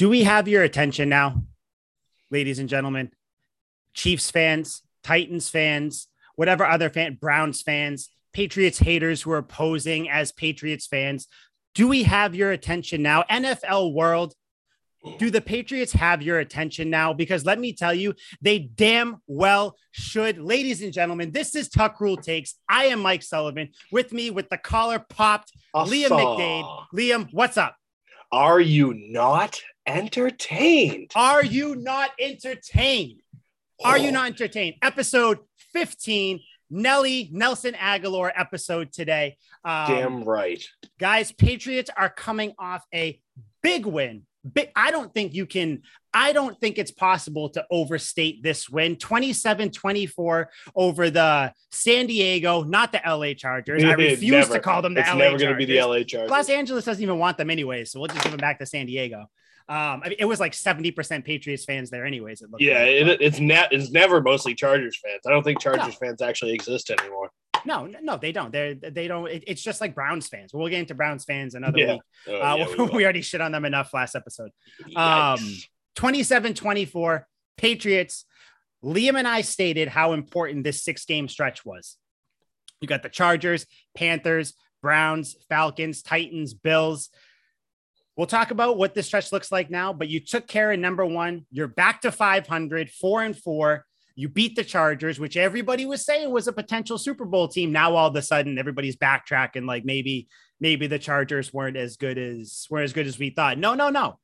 Do we have your attention now, ladies and gentlemen? Chiefs fans, Titans fans, whatever other fan, Browns fans, Patriots haters who are posing as Patriots fans. Do we have your attention now? NFL world, do the Patriots have your attention now? Because let me tell you, they damn well should. Ladies and gentlemen, this is Tuck Rule Takes. I am Mike Sullivan. With me, with the collar popped, Liam McDade. Liam, what's up? Are you not entertained? Are you not entertained? Are you not entertained? Episode 15, Nelly Nelson Agholor episode today. Um, Damn right. Guys, Patriots are coming off a big win I don't think you can, I don't think it's possible to overstate this win 27 24 over the San Diego, not the LA Chargers. I refuse never, to call them the it's LA never Chargers. going to be the LA Chargers. Los Angeles doesn't even want them anyway, so we'll just give them back to San Diego. Um, I mean, it was like 70% Patriots fans there, anyways. It looked yeah, like, it, it's net. It's never mostly Chargers fans. I don't think Chargers No. fans actually exist anymore. No, no, they don't. They're, they don't. It, it's just like Browns fans. We'll get into Browns fans another Yeah. week. Oh, Uh, yeah, we, we already shit on them enough last episode. Yikes. Um, 27 24, Patriots. Liam and I stated how important this six game stretch was. You got the Chargers, Panthers, Browns, Falcons, Titans, Bills. We'll talk about what this stretch looks like now, but you took care of number one. You're back to 500, four and four. You beat the Chargers, which everybody was saying was a potential Super Bowl team. Now all of a sudden, everybody's backtracking, like maybe maybe the Chargers weren't as good as weren't as good as we thought. No, no, no.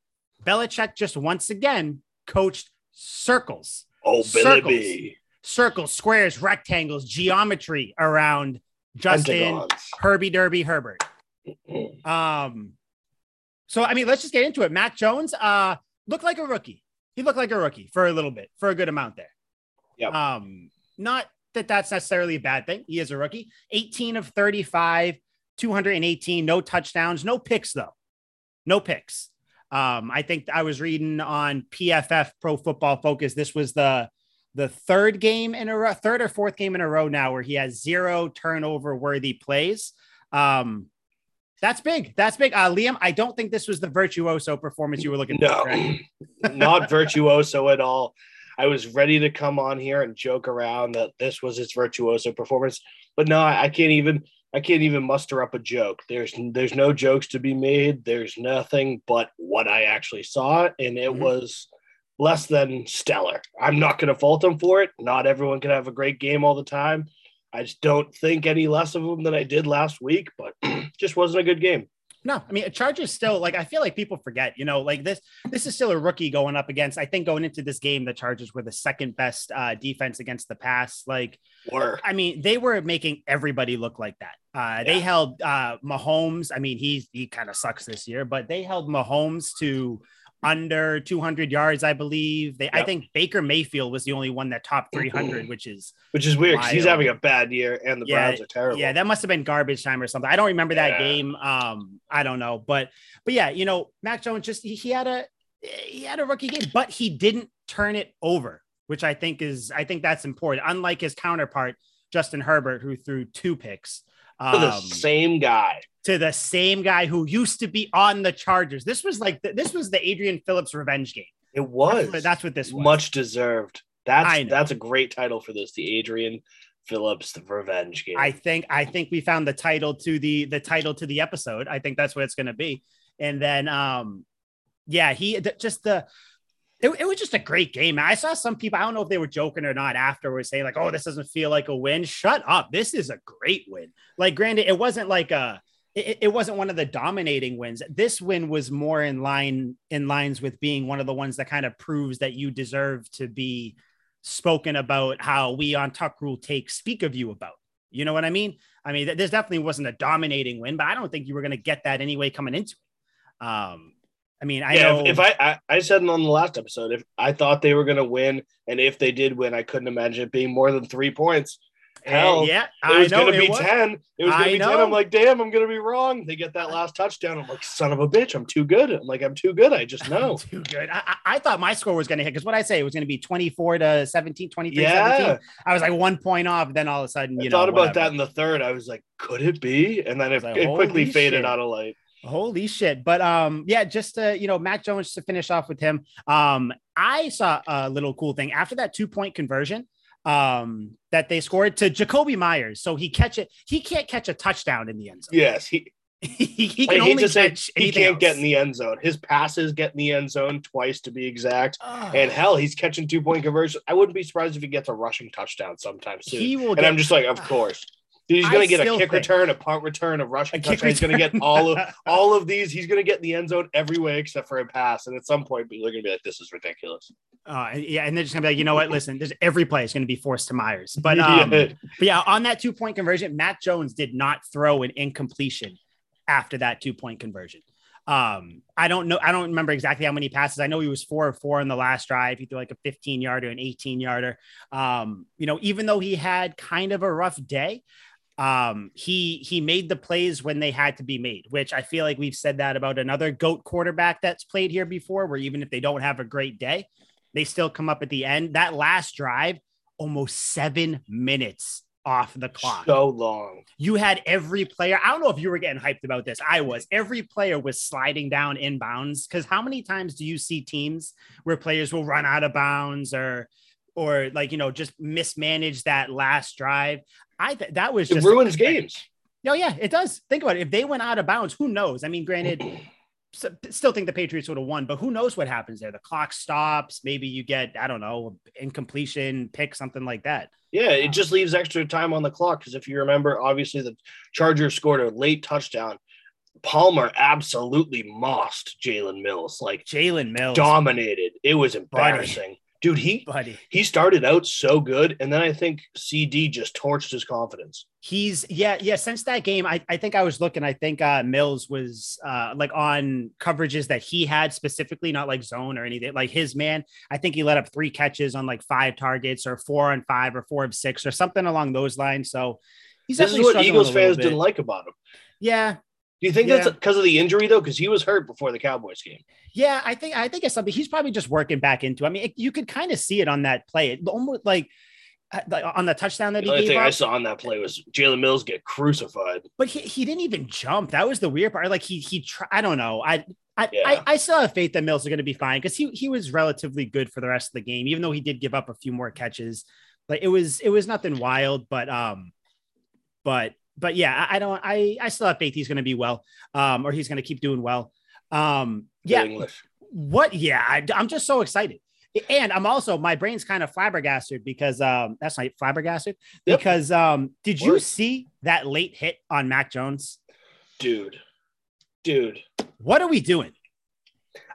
Belichick just once again coached circles, oh, Billy circles. Circles, squares, rectangles, geometry around Justin. Herbie Derby Herbert. Um, so I mean, let's just get into it. Mac Jones uh looked like a rookie. He looked like a rookie for a little bit, for a good amount there. Yep. Um, not that that's necessarily a bad thing. He is a rookie. 18 of 35, 218, no touchdowns, no picks though. No picks. Um, I think I was reading on PFF Pro Football Focus. This was the the third game in a row, third or fourth game in a row now where he has zero turnover worthy plays. Um, that's big. That's big. Uh, Liam, I don't think this was the virtuoso performance you were looking for. No, correct? not virtuoso at all. I was ready to come on here and joke around that this was his virtuoso performance, but no, I I can't even. I can't even muster up a joke. There's there's no jokes to be made. There's nothing but what I actually saw, and it Mhm. was less than stellar. I'm not going to fault him for it. Not everyone can have a great game all the time. I just don't think any less of him than I did last week, but just wasn't a good game. No, I mean, a Chargers still like I feel like people forget, you know, like this. This is still a rookie going up against. I think going into this game, the Chargers were the second best uh, defense against the pass. Like, Were I mean, they were making everybody look like that. Uh, They held uh, Mahomes. I mean, he he kind of sucks this year, but they held Mahomes to under 200 yards, I believe. They, I think Baker Mayfield was the only one that topped 300, which is which is weird because he's having a bad year, and the Yeah, Browns are terrible. yeah, that must have been garbage time or something. I don't remember that Yeah. game. Um, I don't know, but but yeah, you know, Mac Jones just he, he had a he had a rookie game, but he didn't turn it over, which I think is I think that's important. Unlike his counterpart Justin Herbert, who threw two picks. For the um, same guy. To the same guy who used to be on the Chargers. This was like the, this was the Adrian Phillips revenge game. It That's was. what, that's what this was. much deserved. That's that's a great title for this. The Adrian Phillips, the revenge game. I think I think we found the title to the the title to the episode. I think that's what it's going to be. And then um yeah, he just the it, it was just a great game. I saw some people, I don't know if they were joking or not afterwards saying like, "Oh, this doesn't feel like a win." Shut up. This is a great win. Like granted, it wasn't like a it, it wasn't one of the dominating wins. This win was more in line in lines with being one of the ones that kind of proves that you deserve to be spoken about how we on Tuck Rule take speak of you about. You know what I mean? I mean, this definitely wasn't a dominating win, but I don't think you were going to get that anyway coming into it. Um, I mean, I yeah, know if, if I, I I said on the last episode, if I thought they were going to win, and if they did win, I couldn't imagine it being more than three points. Hell, yeah, it I was know going to be was. ten. It was going I to be ten. I'm like, damn, I'm going to be wrong. They get that last touchdown. I'm like, son of a bitch, I'm too good. I'm like, I'm too good. I just know. Too good. I, I, I thought my score was going to hit because what I say it was going to be 24 to 17, 23, Yeah. 17. I was like one point off. Then all of a sudden, I you know, thought about whatever. that in the third. I was like, could it be? And then it, like, it quickly holy faded out of light. Holy shit. But um, yeah, just to, you know, Mac Jones to finish off with him. Um, I saw a little cool thing after that two-point conversion um that they scored to Jakobi Meyers. So he catch it, he can't catch a touchdown in the end zone. Yes, he he, he can only catch he can't get in the end zone. His passes get in the end zone twice to be exact. Ugh. And hell, he's catching two point conversions. I wouldn't be surprised if he gets a rushing touchdown sometime soon. he will and get I'm just like, of ah. course. He's gonna get a kick think- return, a punt return, a rushing A touchdown. He's gonna get all of all of these. He's gonna get in the end zone every way except for a pass. And at some point, people are gonna be like, "This is ridiculous." Uh, yeah, and they're just gonna be like, you know what? Listen, there's every play is gonna be forced to Meyers. But um, Yeah. but yeah, on that two point conversion, Mac Jones did not throw an incompletion after that two point conversion. Um, I don't know. I don't remember exactly how many passes. I know he was four or four in the last drive. He threw like a 15 yarder, an 18 yarder. Um, you know, even though he had kind of a rough day, um, he he made the plays when they had to be made, which I feel like we've said that about another goat quarterback that's played here before, where even if they don't have a great day, they still come up at the end. That last drive, almost seven minutes off the clock. so long. you had every player. I don't know if you were getting hyped about this. I was. Every player was sliding down inbounds because how many times do you see teams where players will run out of bounds or or like you know just mismanage that last drive? I th- that was It just ruins games. No, yeah, it does. Think about it. If they went out of bounds, who knows? I mean, granted, still think the Patriots would have won, but who knows what happens there? The clock stops. Maybe you get, I don't know, incompletion, pick, something like that. Yeah, it just leaves extra time on the clock because if you remember, obviously the Chargers scored a late touchdown. Palmer absolutely mossed Jalen Mills, like Jalen Mills, dominated. It was embarrassing. Dude, he buddy. he started out so good, and then I think CeeDee just torched his confidence. He's yeah, yeah. Since that game, I, I think I was looking. I think uh Mills was uh like on coverages that he had specifically, not like zone or anything. Like his man, I think he let up three catches on like five targets or four on five or four of six or something along those lines. So he's This is what Eagles fans bit. didn't like about him. Yeah, Do you think Yeah. that's because of the injury though? Because he was hurt before the Cowboys game. Yeah, I think I think it's something he's probably just working back into. I mean, it, you could kind of see it on that play. It almost like uh, like, on the touchdown that The he thing up. I saw on that play was Jalen Mills get crucified. but he, he didn't even jump. That was the weird part. Like he he try, I don't know. I I, Yeah. I I still have faith that Mills is going to be fine because he he was relatively good for the rest of the game, even though he did give up a few more catches. Like it was it was nothing wild, but um, but but yeah, I, I don't I I still have faith he's going to be well, um, or he's going to keep doing well. Um, yeah, English. what yeah I, i'm just so excited and i'm also my brain's kind of flabbergasted because um that's not flabbergasted Yep. because um did you Word. see that late hit on mac jones dude, dude. what are we doing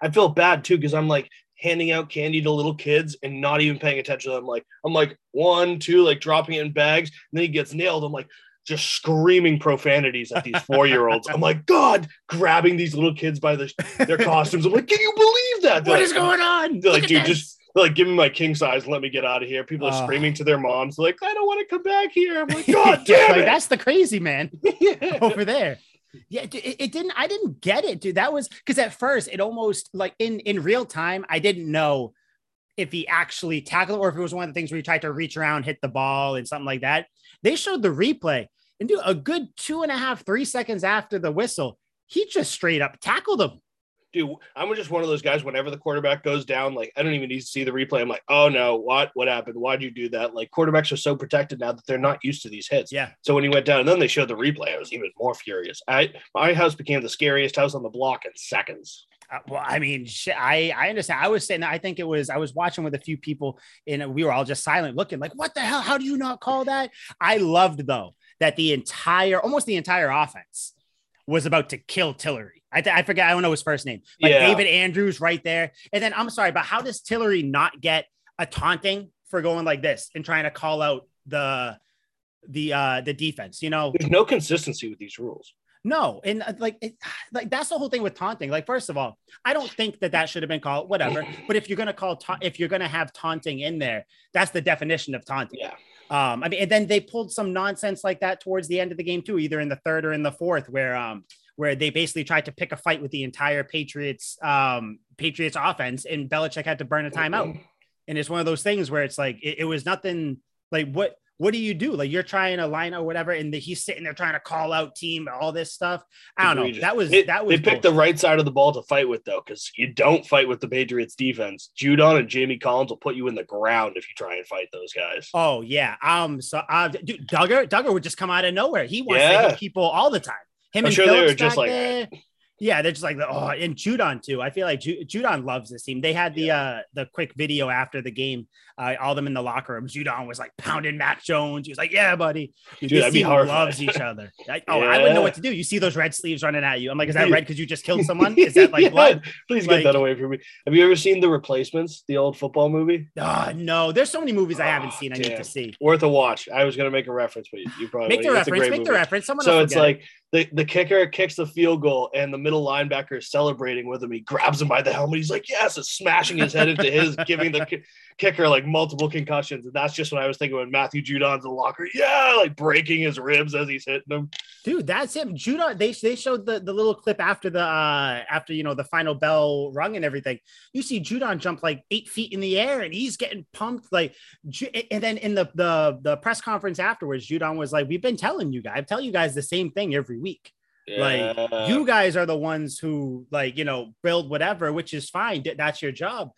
I feel bad too because I'm like handing out candy to little kids and not even paying attention to them. Like I'm like one, two, like dropping it in bags, and then he gets nailed. I'm like just screaming profanities at these four year olds. I'm like, God, grabbing these little kids by the, their costumes. I'm like, can you believe that? They're what like, is going on They're like, dude, this. just they're like, give me my king size and let me get out of here. People are Oh. screaming to their moms, like, I don't want to come back here. I'm like, God Yeah, damn like, it. that's the crazy man Yeah. over there yeah it, it didn't i didn't get it dude that was because at first it almost like in in real time i didn't know if he actually tackled or if it was one of the things where he tried to reach around hit the ball and something like that they showed the replay and do a good two and a half three seconds after the whistle he just straight up tackled him dude, I'm just one of those guys. Whenever the quarterback goes down, like I don't even need to see the replay. I'm like, oh no, what what happened? Why'd you do that? Like quarterbacks are so protected now that they're not used to these hits. yeah So when he went down, and then they showed the replay, I was even more furious. I my house became the scariest house on the block in seconds. Uh, well, I mean, I I understand. I was saying, I think it was I was watching with a few people, and we were all just silent, looking like, "What the hell? How do you not call that?" I loved though that the entire, almost the entire offense, was about to kill Tillery. I, th- I forget. I don't know his first name. Like Yeah. David Andrews right there, and then I'm sorry, but how does Tillery not get a taunting for going like this and trying to call out the the uh the defense? You know, There's no consistency with these rules. no, and uh, like, it, like that's the whole thing with taunting. Like, first of all, I don't think that that should have been called whatever. But if you're gonna call ta- if you're gonna have taunting in there, that's the definition of taunting. Yeah. Um, I mean, and then they pulled some nonsense like that towards the end of the game too, either in the third or in the fourth, where um where they basically tried to pick a fight with the entire Patriots um Patriots offense, and Belichick had to burn a timeout. And it's one of those things where it's like it, it was nothing like what what do you do? Like you're trying to line or whatever, and the, he's sitting there trying to call out team, all this stuff. I don't know. That was It- that was they picked the right side of the ball to fight with though, because you don't fight with the Patriots defense. Judon and Jamie Collins will put you in the ground if you try and fight those guys. Oh yeah. Um. So, uh, dude, Dugger, Dugger would just come out of nowhere. He wants to hit people all the time. Him I'm and sure they were just like, there. Yeah, they're just like, oh, and Judon too. I feel like Ju- Judon loves this team. They had the uh the quick video after the game. Uh, all them in the locker room. Judon was like pounding Mac Jones. He was like, "Yeah, buddy." Dude, Dude, this team loves each other. I, oh, I wouldn't know what to do. You see those red sleeves running at you. I'm like, is that red because you just killed someone? Is that like Yeah, blood? Please Like- get that away from me. Have you ever seen The Replacements, the old football movie? Oh, no. There's so many movies I haven't Oh, seen. I need to see. Worth a watch. I was going to make a reference, but you, you probably Make the wouldn't. It's a reference. Make the reference. Someone So it's it. The, the kicker kicks the field goal and the middle linebacker is celebrating with him. He grabs him by the helmet. He's like, yes, and smashing his head into his, giving the kicker like multiple concussions. And that's just what I was thinking when Matthew Judon's in the locker. Yeah, like breaking his ribs as he's hitting them. dude that's him Judon, they, they showed the, the little clip after the uh after you know the final bell rung and everything you see judon jump like eight feet in the air and he's getting pumped like and then in the the the press conference afterwards judon was like we've been telling you guys I tell you guys the same thing every week like you guys are the ones who like you know build whatever which is fine that's your job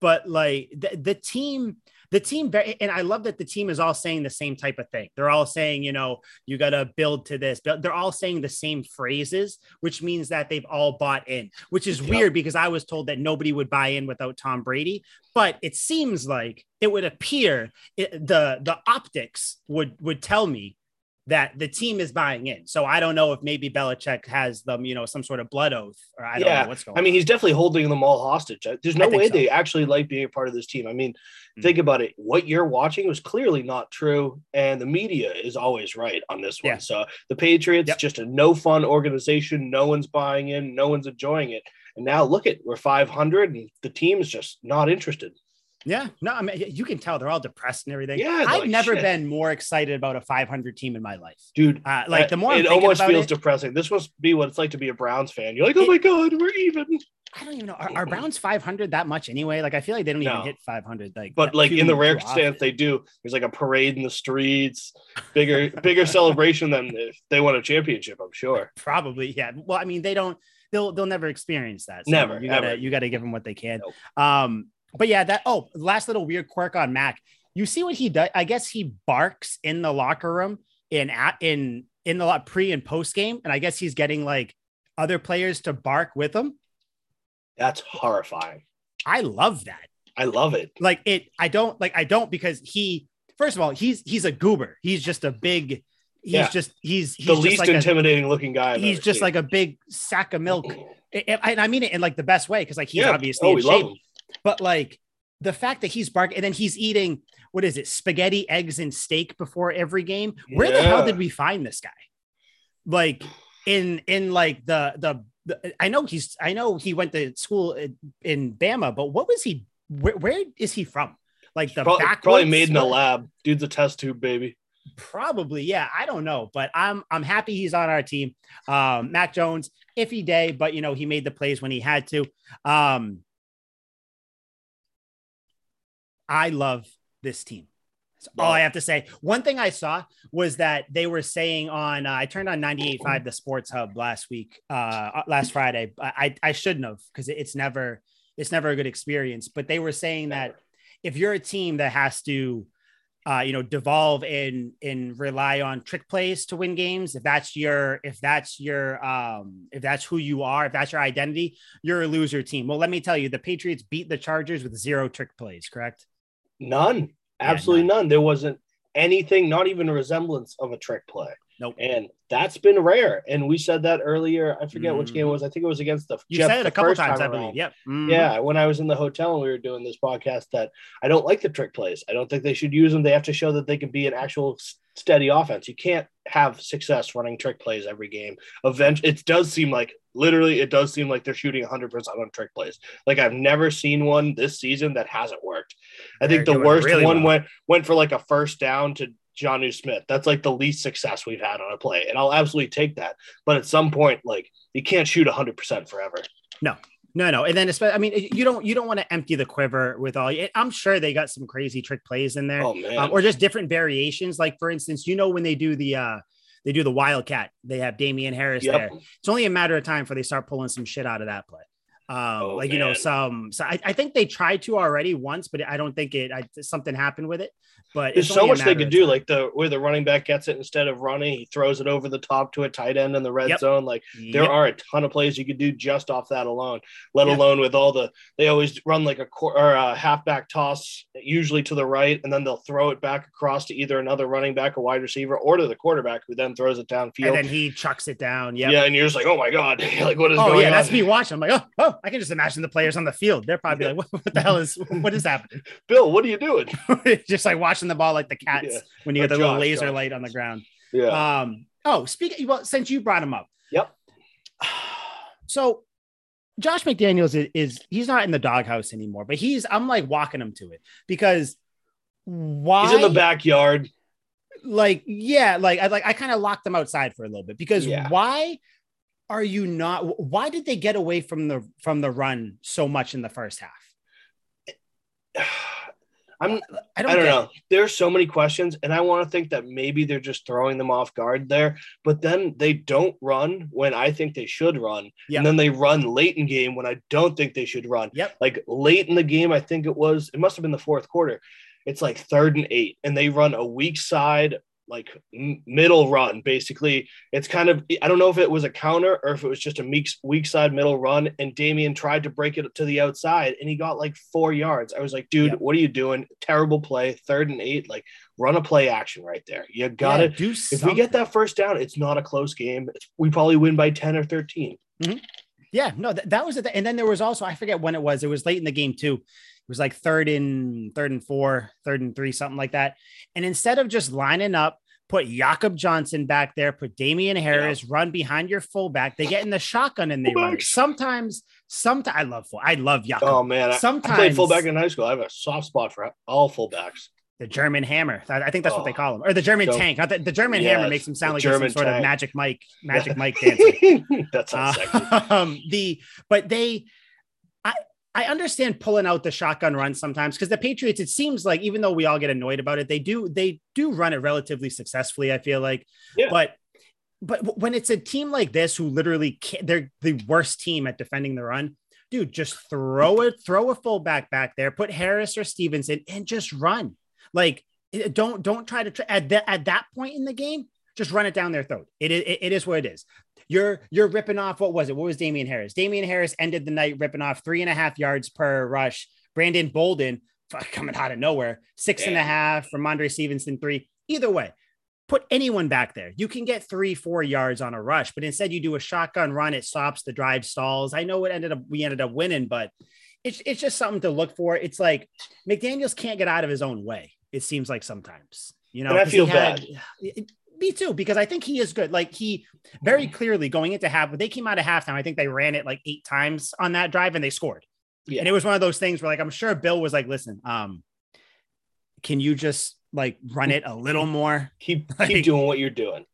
but like the, the team the team and i love that the team is all saying the same type of thing they're all saying you know you got to build to this but they're all saying the same phrases which means that they've all bought in which is Yep. weird because i was told that nobody would buy in without tom brady but it seems like it would appear it, the the optics would would tell me that the team is buying in. So I don't know if maybe Belichick has them, you know, some sort of blood oath, or I don't Yeah, know what's going. I mean, on. he's definitely holding them all hostage. There's no way so. they actually like being a part of this team. I mean, Mm. think about it. What you're watching was clearly not true, and the media is always right on this one. Yeah. So the Patriots, Yep. just a no fun organization. No one's buying in. No one's enjoying it. And now look at we're 500, and the team is just not interested. Yeah, no, I mean, you can tell they're all depressed and everything. Yeah, I've like, never "Shit." been more excited about a 500 team in my life. Dude, Uh, like the more I'm it almost about feels it, depressing. This must be what it's like to be a Browns fan. You're like, oh It- my god, we're even. I don't even know. Are, are Browns 500 that much anyway? Like I feel like they don't No. even hit 500. Like, But like in the rare stance they do, there's like a parade in the streets, bigger bigger celebration than if they won a championship. I'm sure. probably yeah. Well, I mean, they don't. They'll they'll never experience that. So Never, You gotta ever. you gotta give them what they can. Nope. Um, but yeah, that oh, last little weird quirk on Mac. You see what he does? I guess he barks in the locker room in at in in the lot pre and post game, and I guess he's getting like other players to bark with him. That's horrifying. I love that. I love it. Like it, I don't like I don't because he first of all he's he's a goober. He's just a big. He's Yeah. just he's he's the just least like a, intimidating looking guy. I've he's just seen. like a big sack of milk. Oh. And I, and I mean it in like the best way because like he's Yeah. obviously oh, in we shape, love him. But like the fact that he's barking and then he's eating what is it spaghetti eggs and steak before every game where the hell did we find this guy like in in like the the, the i know he's i know he went to school in, in bama but what was he where, where is he from like the Probably, probably made in a lab. Dude's a test tube baby. Probably, yeah. I don't know, but I'm I'm happy he's on our team. Um, Mac Jones, iffy day, but you know he made the plays when he had to. Um, I love this team. That's all I have to say. One thing I saw was that they were saying on uh, I turned on 98.5 the Sports Hub last week, uh, last Friday. I I, I shouldn't have because it's never it's never a good experience. But they were saying that if you're a team that has to uh, you know, devolve and and rely on trick plays to win games. If that's your if that's your um if that's who you are, if that's your identity, you're a loser team. Well, let me tell you, the Patriots beat the Chargers with zero trick plays, correct? None. Yeah, Absolutely none. There wasn't anything, not even a resemblance of a trick play. Nope. And that's been rare. And we said that earlier. I forget which game it was. I think it was against the. You Jets said it a couple times, I believe. Yep. Mhm. Yeah, when I was in the hotel and we were doing this podcast, that I don't like the trick plays. I don't think they should use them. They have to show that they can be an actual steady offense. You can't have success running trick plays every game. Eventually, it does seem like literally, it does seem like they're shooting 100 percent on trick plays. Like I've never seen one this season that hasn't worked. I think They're the worst really one well. went went for like a first down to Jonnu Smith. That's like the least success we've had on a play, and I'll absolutely take that. But at some point, like you can't shoot 100 percent forever. No, no, no. and then especially, I mean, you don't you don't want to empty the quiver with all. I'm sure they got some crazy trick plays in there, Oh um, or just different variations. Like for instance, you know when they do the uh they do the wildcat, they have Damien Harris Yep. there. It's only a matter of time before they start pulling some shit out of that play. Um, Oh, like you know, some so I, I think they tried to already once, but I don't think it. I, something happened with it. But There's so much they could do, time. like the where the running back gets it instead of running, he throws it over the top to a tight end in the red Yep. zone. Like there are a ton of plays you could do just off that alone. Let Yeah. alone with all the they always run like a or a halfback toss, usually to the right, and then they'll throw it back across to either another running back, a wide receiver, or to the quarterback, who then throws it downfield. and then he chucks it down. Yep. Yeah, and you're just like, oh my god, like what is oh, going on? Oh yeah, on? that's me watching. I'm like, oh, oh, I can just imagine the players on the field. They're probably Yeah. like, what, what the hell is what is happening? Bill, what are you doing? just like watching the ball like the cats Yeah. when you Or get the little laser Josh. light on the ground. Yeah, Um, oh, speaking well, since you brought him up. Yep. So Josh McDaniels is, is he's not in the doghouse anymore, but he's I'm like walking him to it because why he's in the backyard. like yeah like i like i kind of locked them outside for a little bit because Yeah. why are you not why did they get away from the from the run so much in the first half I'm i don't, I don't know. There's so many questions, and I want to think that maybe they're just throwing them off guard there. But then they don't run when I think they should run, and then they run late in game when I don't think they should run. Yep. Like late in the game, I think it was. It must have been the fourth quarter. It's like third and eight, and they run a weak side, like middle run. Basically, it's kind of. I don't know if it was a counter or if it was just a weak weak side middle run. And Damien tried to break it to the outside, and he got like four yards. I was like, dude, Yep. what are you doing? Terrible play, third and eight. Like, run a play action right there. You got Yeah, it. do If we get that first down, it's not a close game. It's, we probably win by ten or thirteen. Mm-hmm. Yeah no th- that was it and then there was also i forget when it was it was late in the game too it was like third and third and four third and three something like that and instead of just lining up put Jakob Johnson back there, put Damien Harris, run behind your fullback. They get in the shotgun and they run Sometimes, sometimes I love full. I love Jakob. Oh man, I- I Sometimes- played fullback in high school. I have a soft spot for all fullbacks. The German hammer. I I think that's what they Oh. call him, or the German So- tank. The, the German Yes, hammer makes him sound like some German sort of magic Mike, magic Mike that sounds. Uh, um, the but they, I I understand pulling out the shotgun run sometimes because the Patriots. It seems like even though we all get annoyed about it, they do they do run it relatively successfully. I feel like, Yeah. but. But when it's a team like this who literally they're the worst team at defending the run, dude, just throw it, throw a fullback back there, put Harris or Stevenson, and just run. Like, eh, don't don't try to try at that at that point in the game. Just run it down their throat. It, it, it is what it is. You're you're ripping off. What was it? What was Damien Harris? Damien Harris ended the night ripping off three and a half yards per rush. Brandon Bolden coming out of nowhere, six and a half from Andre Stevenson, three. Either way, put anyone back there. You can get three, four yards on a rush, but instead you do a shotgun run. It stops the drive stalls. I know it ended up we ended up winning, but it's it's just something to look for. It's like McDaniels can't get out of his own way. It seems like sometimes, you know. And I feel had- Me too, because I think he is good. Like he very clearly going into half, but they came out of halftime. I think they ran it like eight times on that drive and they scored. Yeah. And it was one of those things where like I'm sure Bill was like, listen, um, can you just like run it a little more? Keep Like- keep doing what you're doing.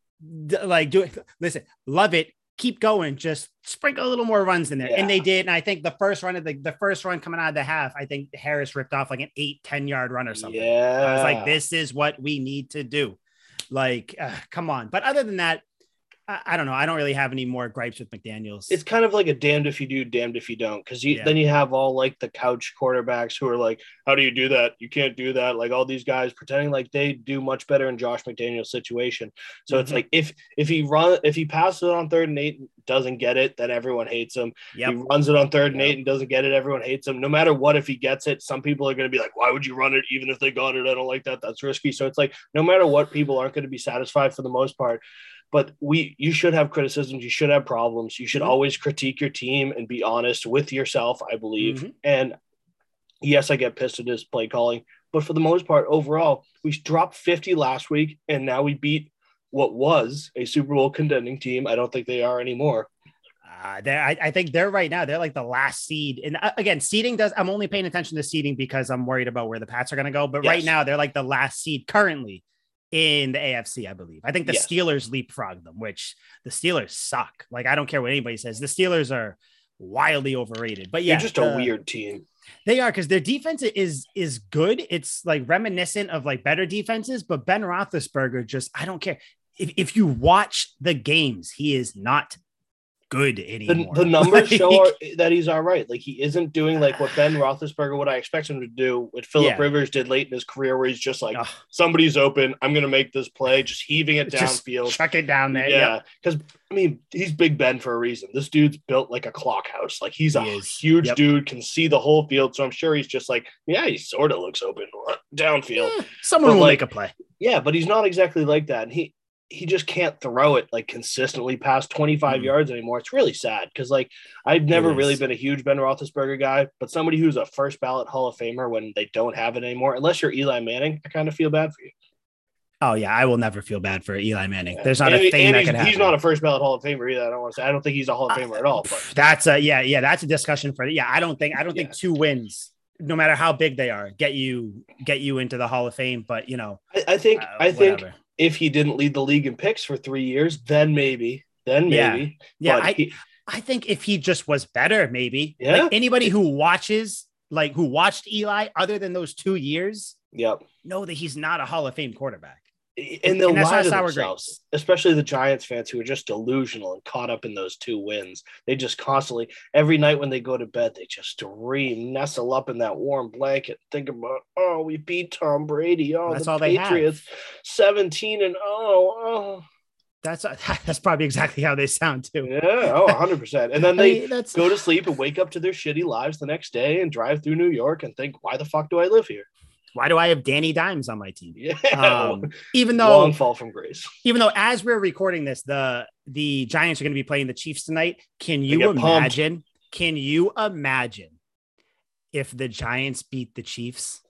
D- like do it. Listen, love it. Keep going. Just sprinkle a little more runs in there. And they did. And I think the first run of the, the first run coming out of the half, I think Harris ripped off like an eight, 10 yard run or something. Yeah, I was like, this is what we need to do. Like, uh, come on. But other than that, I, I don't know. I don't really have any more gripes with McDaniels. It's kind of like a damned if you do, damned if you don't. Because you, Yeah. then you have all like the couch quarterbacks who are like, "How do you do that? You can't do that." Like all these guys pretending like they do much better in Josh McDaniel's situation. So it's Mhm. like if if he run if he passes it on third and eight and doesn't get it, then everyone hates him. yep. He runs it on third and Yep. eight and doesn't get it, everyone hates him. No matter what, if he gets it, some people are going to be like, "Why would you run it? Even if they got it, I don't like that. That's risky." So it's like no matter what, people aren't going to be satisfied for the most part. But we, you should have criticisms. You should have problems. You should Mhm. always critique your team and be honest with yourself. I believe. Mhm. And yes, I get pissed at his play calling, but for the most part, overall, we dropped fifty last week, and now we beat what was a Super Bowl contending team. I don't think they are anymore. Uh, I, I think they're right now. They're like the last seed. And uh, again, seeding does. I'm only paying attention to seeding because I'm worried about where the Pats are going to go. But right now, they're like the last seed currently in the AFC. I believe. I think the Yes. Steelers leapfrog them, which the Steelers suck. Like I don't care what anybody says. The Steelers are wildly overrated. But yeah, They're just a weird team. They are because their defense is is good. It's like reminiscent of like better defenses, but Ben Roethlisberger just I don't care. If if you watch the games, he is not good The, anymore. the numbers Like, show are, that he's all right. Like he isn't doing like what Ben Roethlisberger would I expect him to do, what Philip Yeah. Rivers did late in his career, where he's just like Ugh, somebody's open, I'm gonna make this play, just heaving it downfield. chuck it down there. Yeah, because I mean, he's Big Ben for a reason. This dude's built like a clock house. Like he's a He huge Yep. dude, can see the whole field. So I'm sure he's just like, yeah, he sort of looks open downfield. Eh, someone But, will like, make a play. Yeah, but he's not exactly like that. And he he just can't throw it like consistently past 25 Mhm. yards anymore. It's really sad because like I've never really been a huge Ben Roethlisberger guy, but somebody who's a first ballot Hall of Famer when they don't have it anymore, unless you're Eli Manning, I kind of feel bad for you. Oh yeah, I will never feel bad for Eli Manning. There's not And a thing that could happen. he's not a first ballot Hall of Famer either. I don't want to say I don't think he's a Hall of Famer at all. But That's a yeah, yeah. That's a discussion for yeah. I don't think I don't Yeah. think two wins, no matter how big they are, get you get you into the Hall of Fame. But you know, I, I think uh, I think. If he didn't lead the league in picks for three years, then maybe, then maybe. yeah, But I, he- I think if he just was better, maybe. Yeah. Like anybody who watches, like who watched Eli, other than those two years, yep. know that he's not a Hall of Fame quarterback. And they'll And lie to themselves, especially the Giants fans who are just delusional and caught up in those two wins. They just constantly, every night when they go to bed, they just dream, nestle up in that warm blanket, think about, oh, we beat Tom Brady. Oh, That's the all they have. Patriots, 17 and oh, oh. That's that's probably exactly how they sound too. Yeah, oh, 100%. And then I they mean, that's go to sleep and wake up to their shitty lives the next day and drive through New York and think, why the fuck do I live here? Why do I have Danny Dimes on my team? Yeah. Um, even though Long fall from grace. even though as we're recording this, the the Giants are going to be playing the Chiefs tonight. Can you get pumped. imagine? Can you imagine if the Giants beat the Chiefs?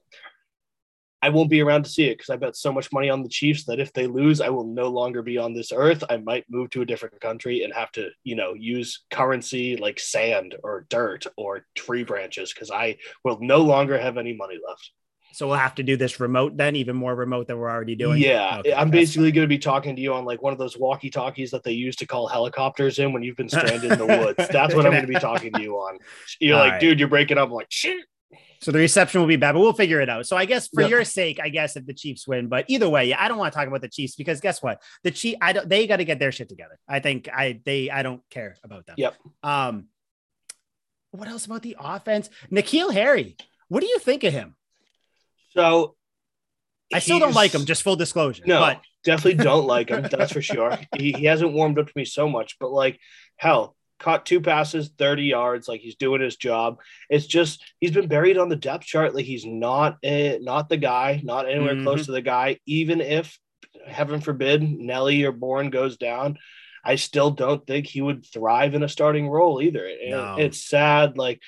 I won't be around to see it because I bet so much money on the Chiefs that if they lose, I will no longer be on this earth. I might move to a different country and have to, you know, use currency like sand or dirt or tree branches because I will no longer have any money left. So we'll have to do this remote then, even more remote than we're already doing. Yeah, Okay, I'm basically going to be talking to you on like one of those walkie talkies that they use to call helicopters in when you've been stranded in the woods. That's what I'm going to be talking to you on. You're All like, right. dude, you're breaking up. I'm like, shit. So the reception will be bad, but we'll figure it out. So I guess for Yep. your sake, I guess if the Chiefs win, but either way, I don't want to talk about the Chiefs because guess what? The Chief, I don't. They got to get their shit together. I think I they I don't care about them. Yep. Um. What else about the offense? N'Keal Harry. What do you think of him? So I still don't like him. Just full disclosure. No, but definitely don't like him. That's for sure. He, he hasn't warmed up to me so much, but like, hell, caught two passes, 30 yards. Like he's doing his job. It's just he's been buried on the depth chart. Like he's not a, not the guy, not anywhere Mhm. close to the guy. Even if, heaven forbid, Nelly or Bourne goes down, I still don't think he would thrive in a starting role either. No. It's sad. Like.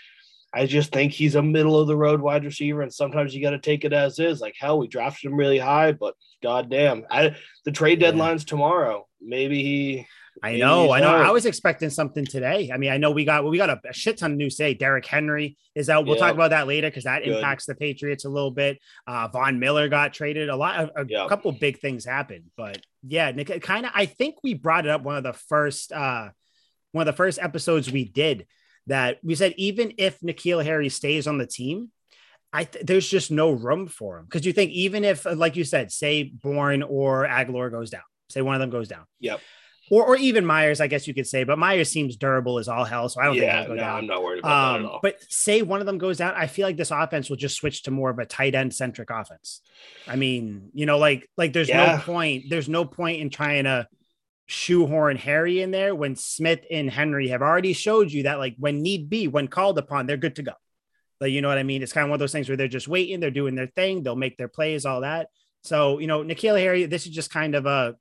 I just think he's a middle of the road wide receiver, and sometimes you got to take it as is. Like hell, we drafted him really high, but goddamn, I the trade Yeah. deadline's tomorrow. Maybe he. I know, I know. I was expecting something today. I mean, I know we got we got a, a shit ton of news today. Derrick Henry is out. We'll Yeah. talk about that later because that Good. impacts the Patriots a little bit. Uh, Von Miller got traded. A lot of a Yeah. couple big things happened, but yeah, Nick, kind of. I think we brought it up one of the first uh, one of the first episodes we did that we said even if N'Keal Harry stays on the team. I th- there's just no room for him because you think even if, like you said, say Bourne or Agholor goes down, say one of them goes down, Yep. or or even Meyers, I guess you could say, but Meyers seems durable as all hell, so I don't yeah, think he'll no, go I'm not worried about that Um, at all. but say one of them goes down, I feel like this offense will just switch to more of a tight end centric offense. I mean, you know, like like there's Yeah. no point, there's no point in trying to shoehorn Harry in there when Smith and Henry have already showed you that like when need be, when called upon, they're good to go. Like you know what I mean? It's kind of one of those things where they're just waiting, they're doing their thing, they'll make their plays, all that. So, you know, N'Keal Harry, this is just kind of a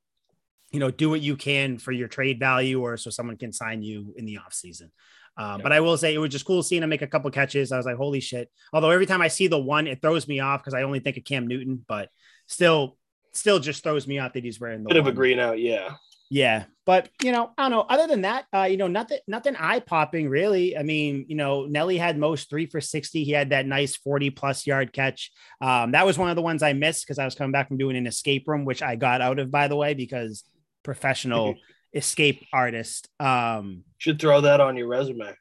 you know, do what you can for your trade value or so someone can sign you in the offseason. Um, Yeah. But I will say it was just cool seeing him make a couple catches. I was like, holy shit. Although every time I see the one, it throws me off because I only think of Cam Newton, but still, still just throws me off that he's wearing the Bit of a green out, yeah. Yeah, but you know, I don't know. Other than that, uh, you know, nothing, nothing eye popping really. I mean, you know, Nelly had most three for sixty. He had that nice forty plus yard catch. Um, that was one of the ones I missed because I was coming back from doing an escape room, which I got out of, by the way, because professional escape artist. Um, Should throw that on your resume.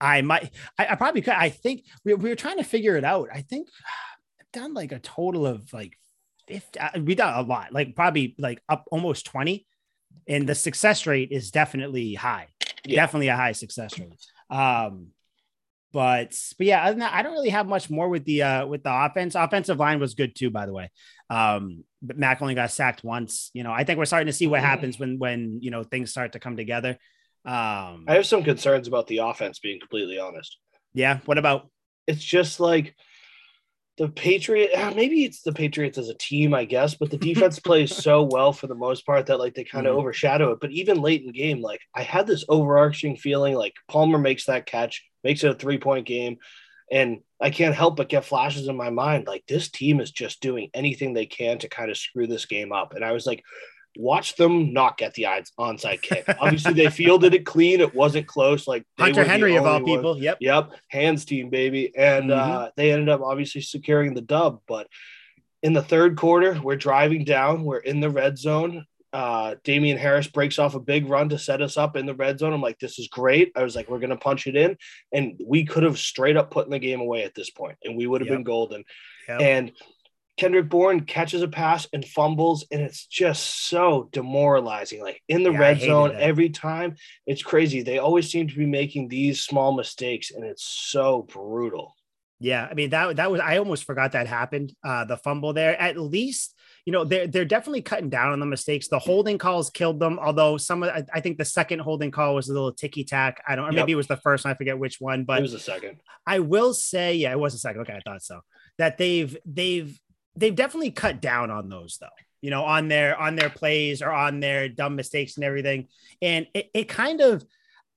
I might, I, I probably could. I think we, we were trying to figure it out. I think I've done like a total of like 50, uh, we done a lot, like probably like up almost 20. And the success rate is definitely high, Yeah. definitely a high success rate. Um, but but yeah, other than that, I don't really have much more with the uh with the offense. Offensive line was good too, by the way. Um, but Mac only got sacked once. You know, I think we're starting to see what happens when when you know things start to come together. Um, I have some concerns about the offense, being completely honest. yeah. What about It's just like the Patriot. ah, Maybe it's the Patriots as a team, I guess, but the defense plays so well for the most part that like they kind of Mhm. overshadow it. But even late in game, like I had this overarching feeling like Palmer makes that catch, makes it a three point game. And I can't help but get flashes in my mind like this team is just doing anything they can to kind of screw this game up. And I was like, watch them not get the onside kick. Obviously, they fielded it clean. It wasn't close. Like Hunter Henry of all people? Yep. Yep, hands team, baby. And Mhm. uh, they ended up obviously securing the dub. But in the third quarter, we're driving down, we're in the red zone. Uh, Damien Harris breaks off a big run to set us up in the red zone. I'm like, this is great. I was like, we're going to punch it in. And we could have straight up put in the game away at this point, and we would have Yep. been golden. Yep. And Kendrick Bourne catches a pass and fumbles, and it's just so demoralizing. Like in the Yeah, red zone, that. every time it's crazy. They always seem to be making these small mistakes, and it's so brutal. Yeah, I mean that that was I almost forgot that happened. Uh, the fumble there. At least you know they're they're definitely cutting down on the mistakes. The holding calls killed them. Although some of I, I think the second holding call was a little ticky tack. I don't, or Yep. maybe it was the first. one, I forget which one, but it was a second. I will say, yeah, it was a second. Okay, I thought so. That they've they've they've definitely cut down on those though. You know, on their on their plays or on their dumb mistakes and everything. And it, it kind of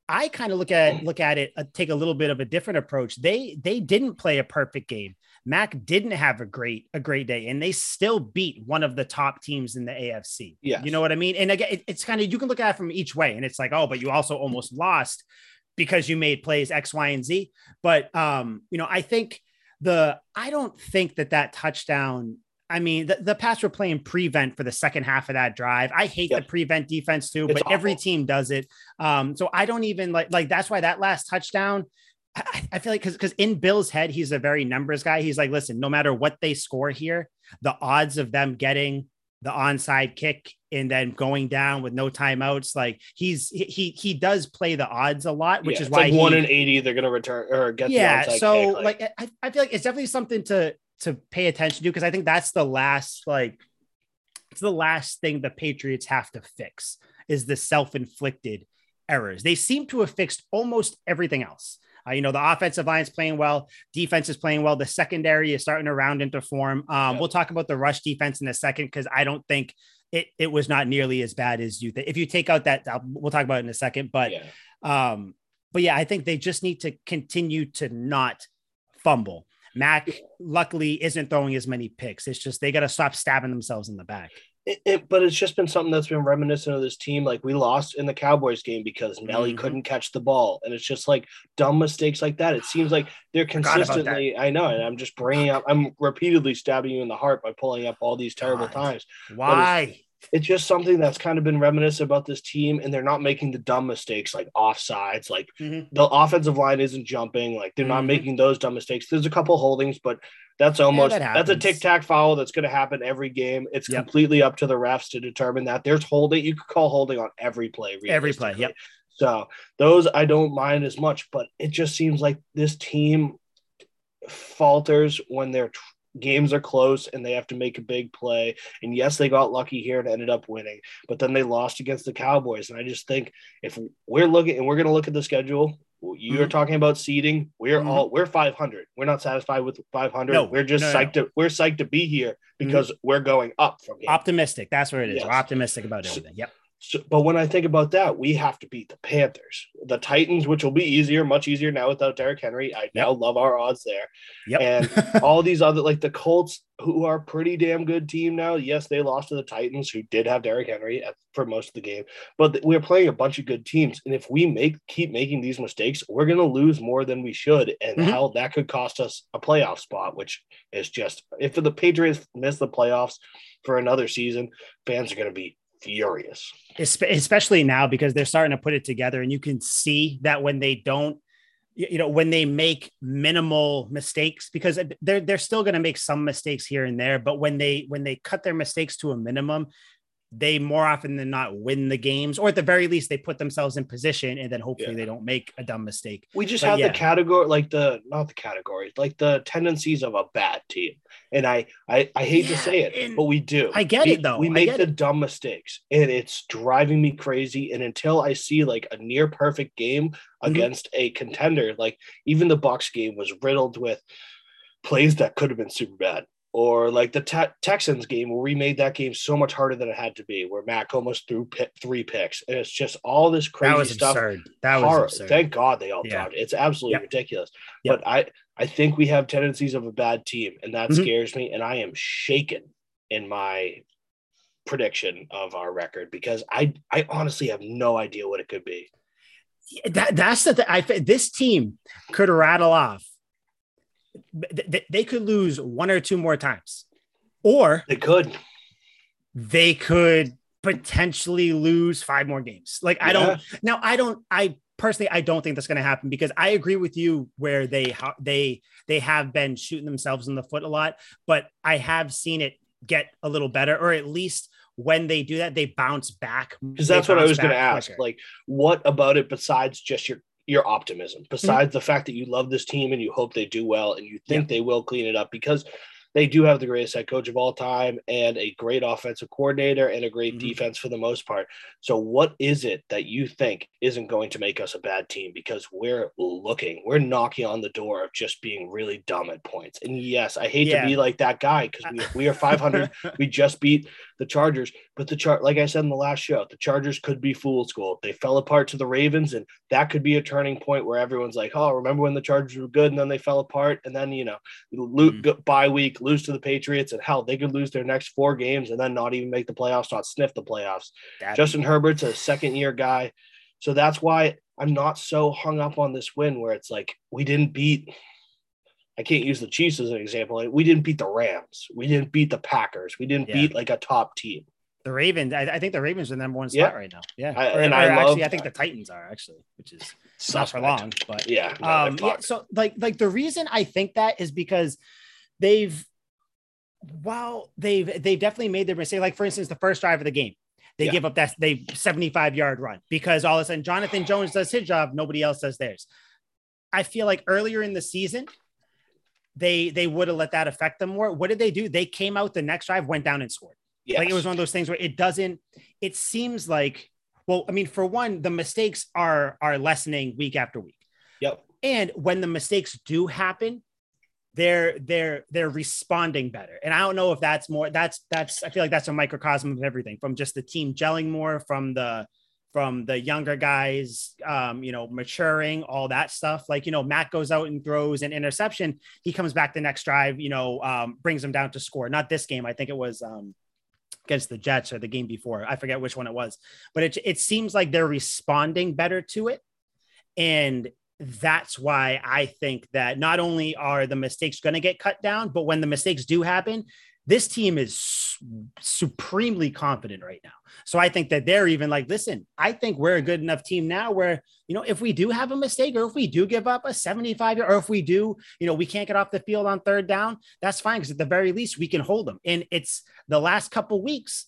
I kind of look at look at it, uh, take a little bit of a different approach. They they didn't play a perfect game. Mac didn't have a great a great day, and they still beat one of the top teams in the AFC. yeah you know what I mean. And again, it, it's kind of you can look at it from each way, and it's like, oh, but you also almost lost because you made plays X, Y, and Z. But um, you know, I think the I don't think that that touchdown. I mean, the, the Pats were playing prevent for the second half of that drive. I hate Yep. the prevent defense too, It's but every team does it. Um, so I don't even like like that's why that last touchdown. I, I feel like because because in Bill's head, he's a very numbers guy. He's like, listen, no matter what they score here, the odds of them getting the onside kick and then going down with no timeouts, like he's he he, does play the odds a lot, which Yeah, is why like one in eighty. They're gonna return or get yeah The so kick, like, I, I feel like it's definitely something to to pay attention to because i think that's the last like it's the last thing the patriots have to fix is the self-inflicted errors they seem to have fixed almost everything else uh, you know the offensive line is playing well defense is playing well the secondary is starting to round into form um, Yeah. we'll talk about the rush defense in a second because i don't think it, it was not nearly as bad as you think if you take out that I'll- we'll talk about it in a second but yeah. um, but yeah, I think they just need to continue to not fumble. Mac luckily isn't throwing as many picks. It's just they got to stop stabbing themselves in the back. It, it- but it's just been something that's been reminiscent of this team. Like we lost in the Cowboys game because Nelly Mhm. couldn't catch the ball, and it's just like dumb mistakes like that. It seems like they're Forgot about that. consistently. I know, and I'm just bringing up. I'm repeatedly stabbing you in the heart by pulling up all these terrible times. Why? It's just something that's kind of been reminiscent about this team, and they're not making the dumb mistakes like offsides. Like Mhm. the offensive line isn't jumping. Like they're not Mhm. making those dumb mistakes. There's a couple holdings, but that's almost that that's a tic tac foul that's going to happen every game. It's Yep. completely up to the refs to determine that. There's holding. You could call holding on every play. Every play, yep. So those I don't mind as much, but it just seems like this team falters when their tr- games are close and they have to make a big play. And yes, they got lucky here and ended up winning, but then they lost against the Cowboys. And I just think if we're looking and we're going to look at the schedule, you're Mhm. talking about seeding. We're Mhm. all we're 500. We're not satisfied with 500. No, we're just no, no, psyched to we're psyched to be here because we're going up from here. Optimistic. That's where it is. Yes. We're optimistic about everything. Yep. So, but when I think about that, we have to beat the Panthers, the Titans, which will be easier, much easier now without Derrick Henry. I now love our odds there. Yep. And all these other, like the Colts, who are a pretty damn good team now. Yes, they lost to the Titans, who did have Derrick Henry at, for most of the game, but we're playing a bunch of good teams. And if we make keep making these mistakes, we're going to lose more than we should. And Mhm. hell, that could cost us a playoff spot, which is just if the Patriots miss the playoffs for another season, fans are going to be furious. Especially now because they're starting to put it together and you can see that when they don't you know when they make minimal mistakes because they're they're still going to make some mistakes here and there but when they when they cut their mistakes to a minimum they more often than not win the games, or at the very least, they put themselves in position and then hopefully yeah. they don't make a dumb mistake. We just but have yeah. the category, like the not the categories, like the tendencies of a bad team. And I I, I hate yeah, to say it, but we do. I get we, it though. We make the it. dumb mistakes, and it's driving me crazy. And until I see like a near perfect game mm-hmm. against a contender, like even the Bucs game was riddled with plays that could have been super bad or like the te- Texans game where we made that game so much harder than it had to be, where Mac almost threw p- three picks, and it's just all this crazy that was stuff. Absurd. That was absurd. Thank God they all yeah. talked. It's absolutely yep. ridiculous. Yep. But I I think we have tendencies of a bad team, and that mm-hmm. scares me. And I am shaken in my prediction of our record because I I honestly have no idea what it could be. That that's the th- I this team could rattle off they could lose one or two more times, or they could. They could potentially lose five more games. Like I don't now. I don't. I personally, I don't think that's going to happen because I agree with you where they they they have been shooting themselves in the foot a lot, but I have seen it get a little better, or at least when they do that, they bounce back. Because that's what I was going to ask. Like, what about it besides just your your optimism mm-hmm. besides mm-hmm. the fact that you love this team and you hope they do well and you think yeah. they will clean it up because they do have the greatest head coach of all time and a great offensive coordinator and a great mm-hmm. defense for the most part. So, what is it that you think isn't going to make us a bad team? Because we're looking, we're knocking on the door of just being really dumb at points. And yes, I hate yeah. to be like that guy because we, we are 500. we just beat the Chargers, but the chart, like I said in the last show, the Chargers could be fool school. They fell apart to the Ravens, and that could be a turning point where everyone's like, "Oh, remember when the Chargers were good and then they fell apart?" And then you know, mm-hmm. bye week, lose to the Patriots, and hell, they could lose their next four games and then not even make the playoffs, not sniff the playoffs. That'd Justin be- Herbert's a second year guy, so that's why I'm not so hung up on this win where it's like we didn't beat I can't use the Chiefs as an example. We didn't beat the Rams. We didn't beat the Packers. We didn't yeah. beat like a top team. The Ravens, I, I, think the Ravens are the number one spot yeah. right now. Yeah, I, or, and or I actually, I think the Titans are actually, which is Suspect. not for long, but yeah, um, yeah. So like, like the reason I think that is because they've, well, they've they've definitely made their mistake. Like for instance, the first drive of the game, they yeah. give up that they 75 yard run because all of a sudden Jonathan Jones does his job, nobody else does theirs. I feel like earlier in the season, they they would have let that affect them more. What did they do? They came out the next drive, went down and scored. Yes. Like it was one of those things where it doesn't. It seems like well, I mean, for one, the mistakes are are lessening week after week. Yep. And when the mistakes do happen, they're they're they're responding better. And I don't know if that's more. That's that's. I feel like that's a microcosm of everything from just the team gelling more, from the from the younger guys, um, you know, maturing, all that stuff. Like, you know, Mac goes out and throws an interception. He comes back the next drive, you know, um, brings them down to score. Not this game. I think it was um, against the Jets or the game before. I forget which one it was, but it, it seems like they're responding better to it. And that's why I think that not only are the mistakes going to get cut down, but when the mistakes do happen, this team is supremely confident right now. So I think that they're even like, listen, I think we're a good enough team now where, you know, if we do have a mistake or if we do give up a 75 or if we do, you know, we can't get off the field on third down, that's fine. Cause at the very least we can hold them. And it's the last couple weeks,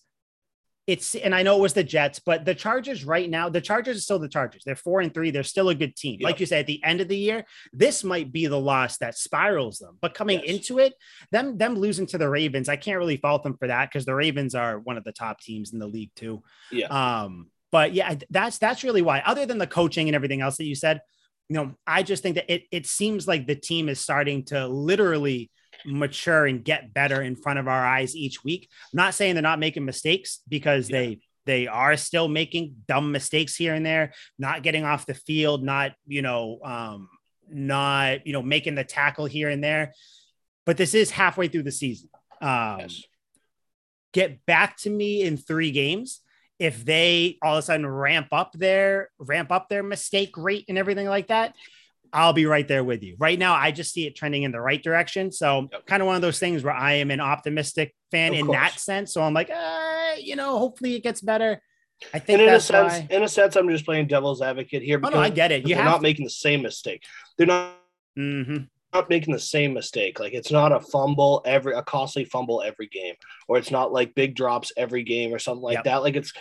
it's and I know it was the Jets, but the Chargers right now, the Chargers are still the Chargers. They're four and three. They're still a good team. Yep. Like you said, at the end of the year, this might be the loss that spirals them. But coming yes. into it, them them losing to the Ravens, I can't really fault them for that because the Ravens are one of the top teams in the league too. Yeah. Um, but yeah, that's that's really why. Other than the coaching and everything else that you said, you know, I just think that it it seems like the team is starting to literally mature and get better in front of our eyes each week. I'm not saying they're not making mistakes because yeah. they they are still making dumb mistakes here and there, not getting off the field, not you know, um, not you know making the tackle here and there. But this is halfway through the season. Um, yes. Get back to me in three games if they all of a sudden ramp up their ramp up their mistake rate and everything like that I'll be right there with you. Right now, I just see it trending in the right direction. So, yep. kind of one of those things where I am an optimistic fan of in course. that sense. So, I'm like, uh, you know, hopefully it gets better. I think And in a sense, why. in a sense, I'm just playing devil's advocate here Oh no, I get it. You they're have not making the same mistake. They're not hmm not making the same mistake. Like it's not a fumble every a costly fumble every game, or it's not like big drops every game or something like Yep. that. Like it's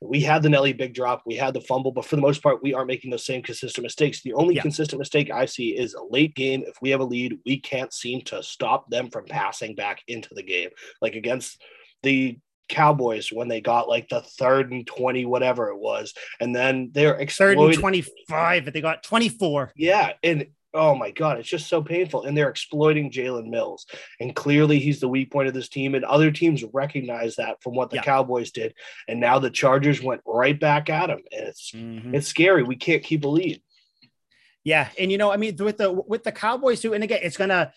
we had the Nelly big drop, we had the fumble, but for the most part, we aren't making those same consistent mistakes. The only Yeah. consistent mistake I see is a late game. If we have a lead, we can't seem to stop them from passing back into the game. Like against the Cowboys when they got like the third and 20, whatever it was. And then they're third and 25, but they got 24. Yeah, and oh my god, it's just so painful. And they're exploiting Jalen Mills, and clearly he's the weak point of this team. And other teams recognize that from what the Yeah. Cowboys did, and now the Chargers went right back at him, and it's Mhm. it's scary. We can't keep a lead. Yeah, and you know, I mean, with the with the Cowboys too, and again, it's gonna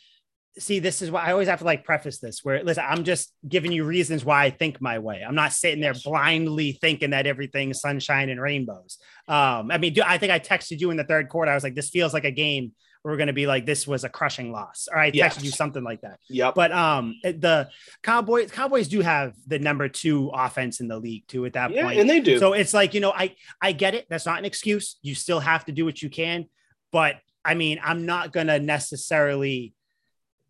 see. This is why I always have to like preface this. Where listen, I'm just giving you reasons why I think my way. I'm not sitting there blindly thinking that everything's sunshine and rainbows. Um, I mean, do, I think I texted you in the third quarter. I was like, this feels like a game we're gonna be like, this was a crushing loss, or I texted Yes. you something like that. Yeah. But um, the Cowboys Cowboys do have the number two offense in the league too. At that yeah, point, and they do. so it's like, you know, I I get it. That's not an excuse. You still have to do what you can. But I mean, I'm not gonna necessarily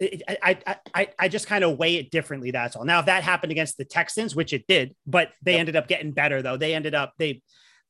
I I I, I, I just kind of weigh it differently. That's all. Now, if that happened against the Texans, which it did, but they Yep. ended up getting better though. They ended up they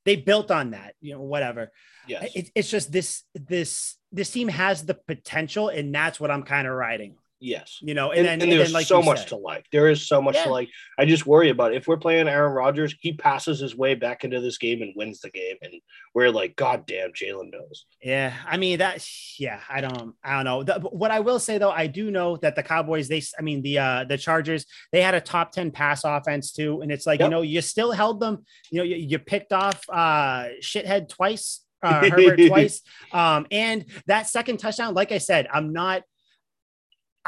they built on that, you know, whatever. Yeah, It, it's just this this this team has the potential, and that's what I'm kind of riding. Yes. You know, and, And, then, and and there's then like so much said- to like. There is so much Yeah. to like. I just worry about if we're playing Aaron Rodgers, he passes his way back into this game and wins the game, and we're like, God damn, Jalen Mills. Yeah, I mean that. Yeah, I don't. I don't know. The, what I will say though, I do know that the Cowboys. They, I mean the uh the Chargers. They had a top ten pass offense too, and it's like you know you still held them. You know you, you picked off uh shithead twice, uh, Herbert twice, um, and that second touchdown. Like I said, I'm not.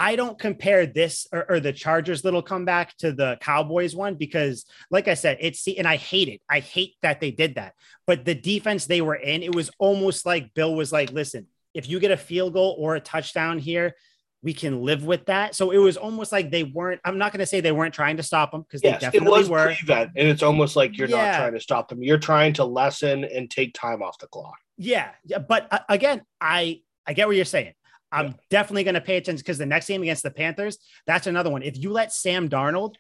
I don't compare this or, or the Chargers little comeback to the Cowboys one because, like I said, it's and I hate it. I hate that they did that. But the defense they were in, it was almost like Bill was like, "Listen, if you get a field goal or a touchdown here, we can live with that." So it was almost like they weren't. I'm not going to say they weren't trying to stop them because they Yes, it definitely was were. prevent, and it's almost like you're Yeah. not trying to stop them. You're trying to lessen and take time off the clock. Yeah, yeah, but uh, again, I I get what you're saying. I'm Yeah. definitely going to pay attention because the next game against the Panthers, that's another one. If you let Sam Darnold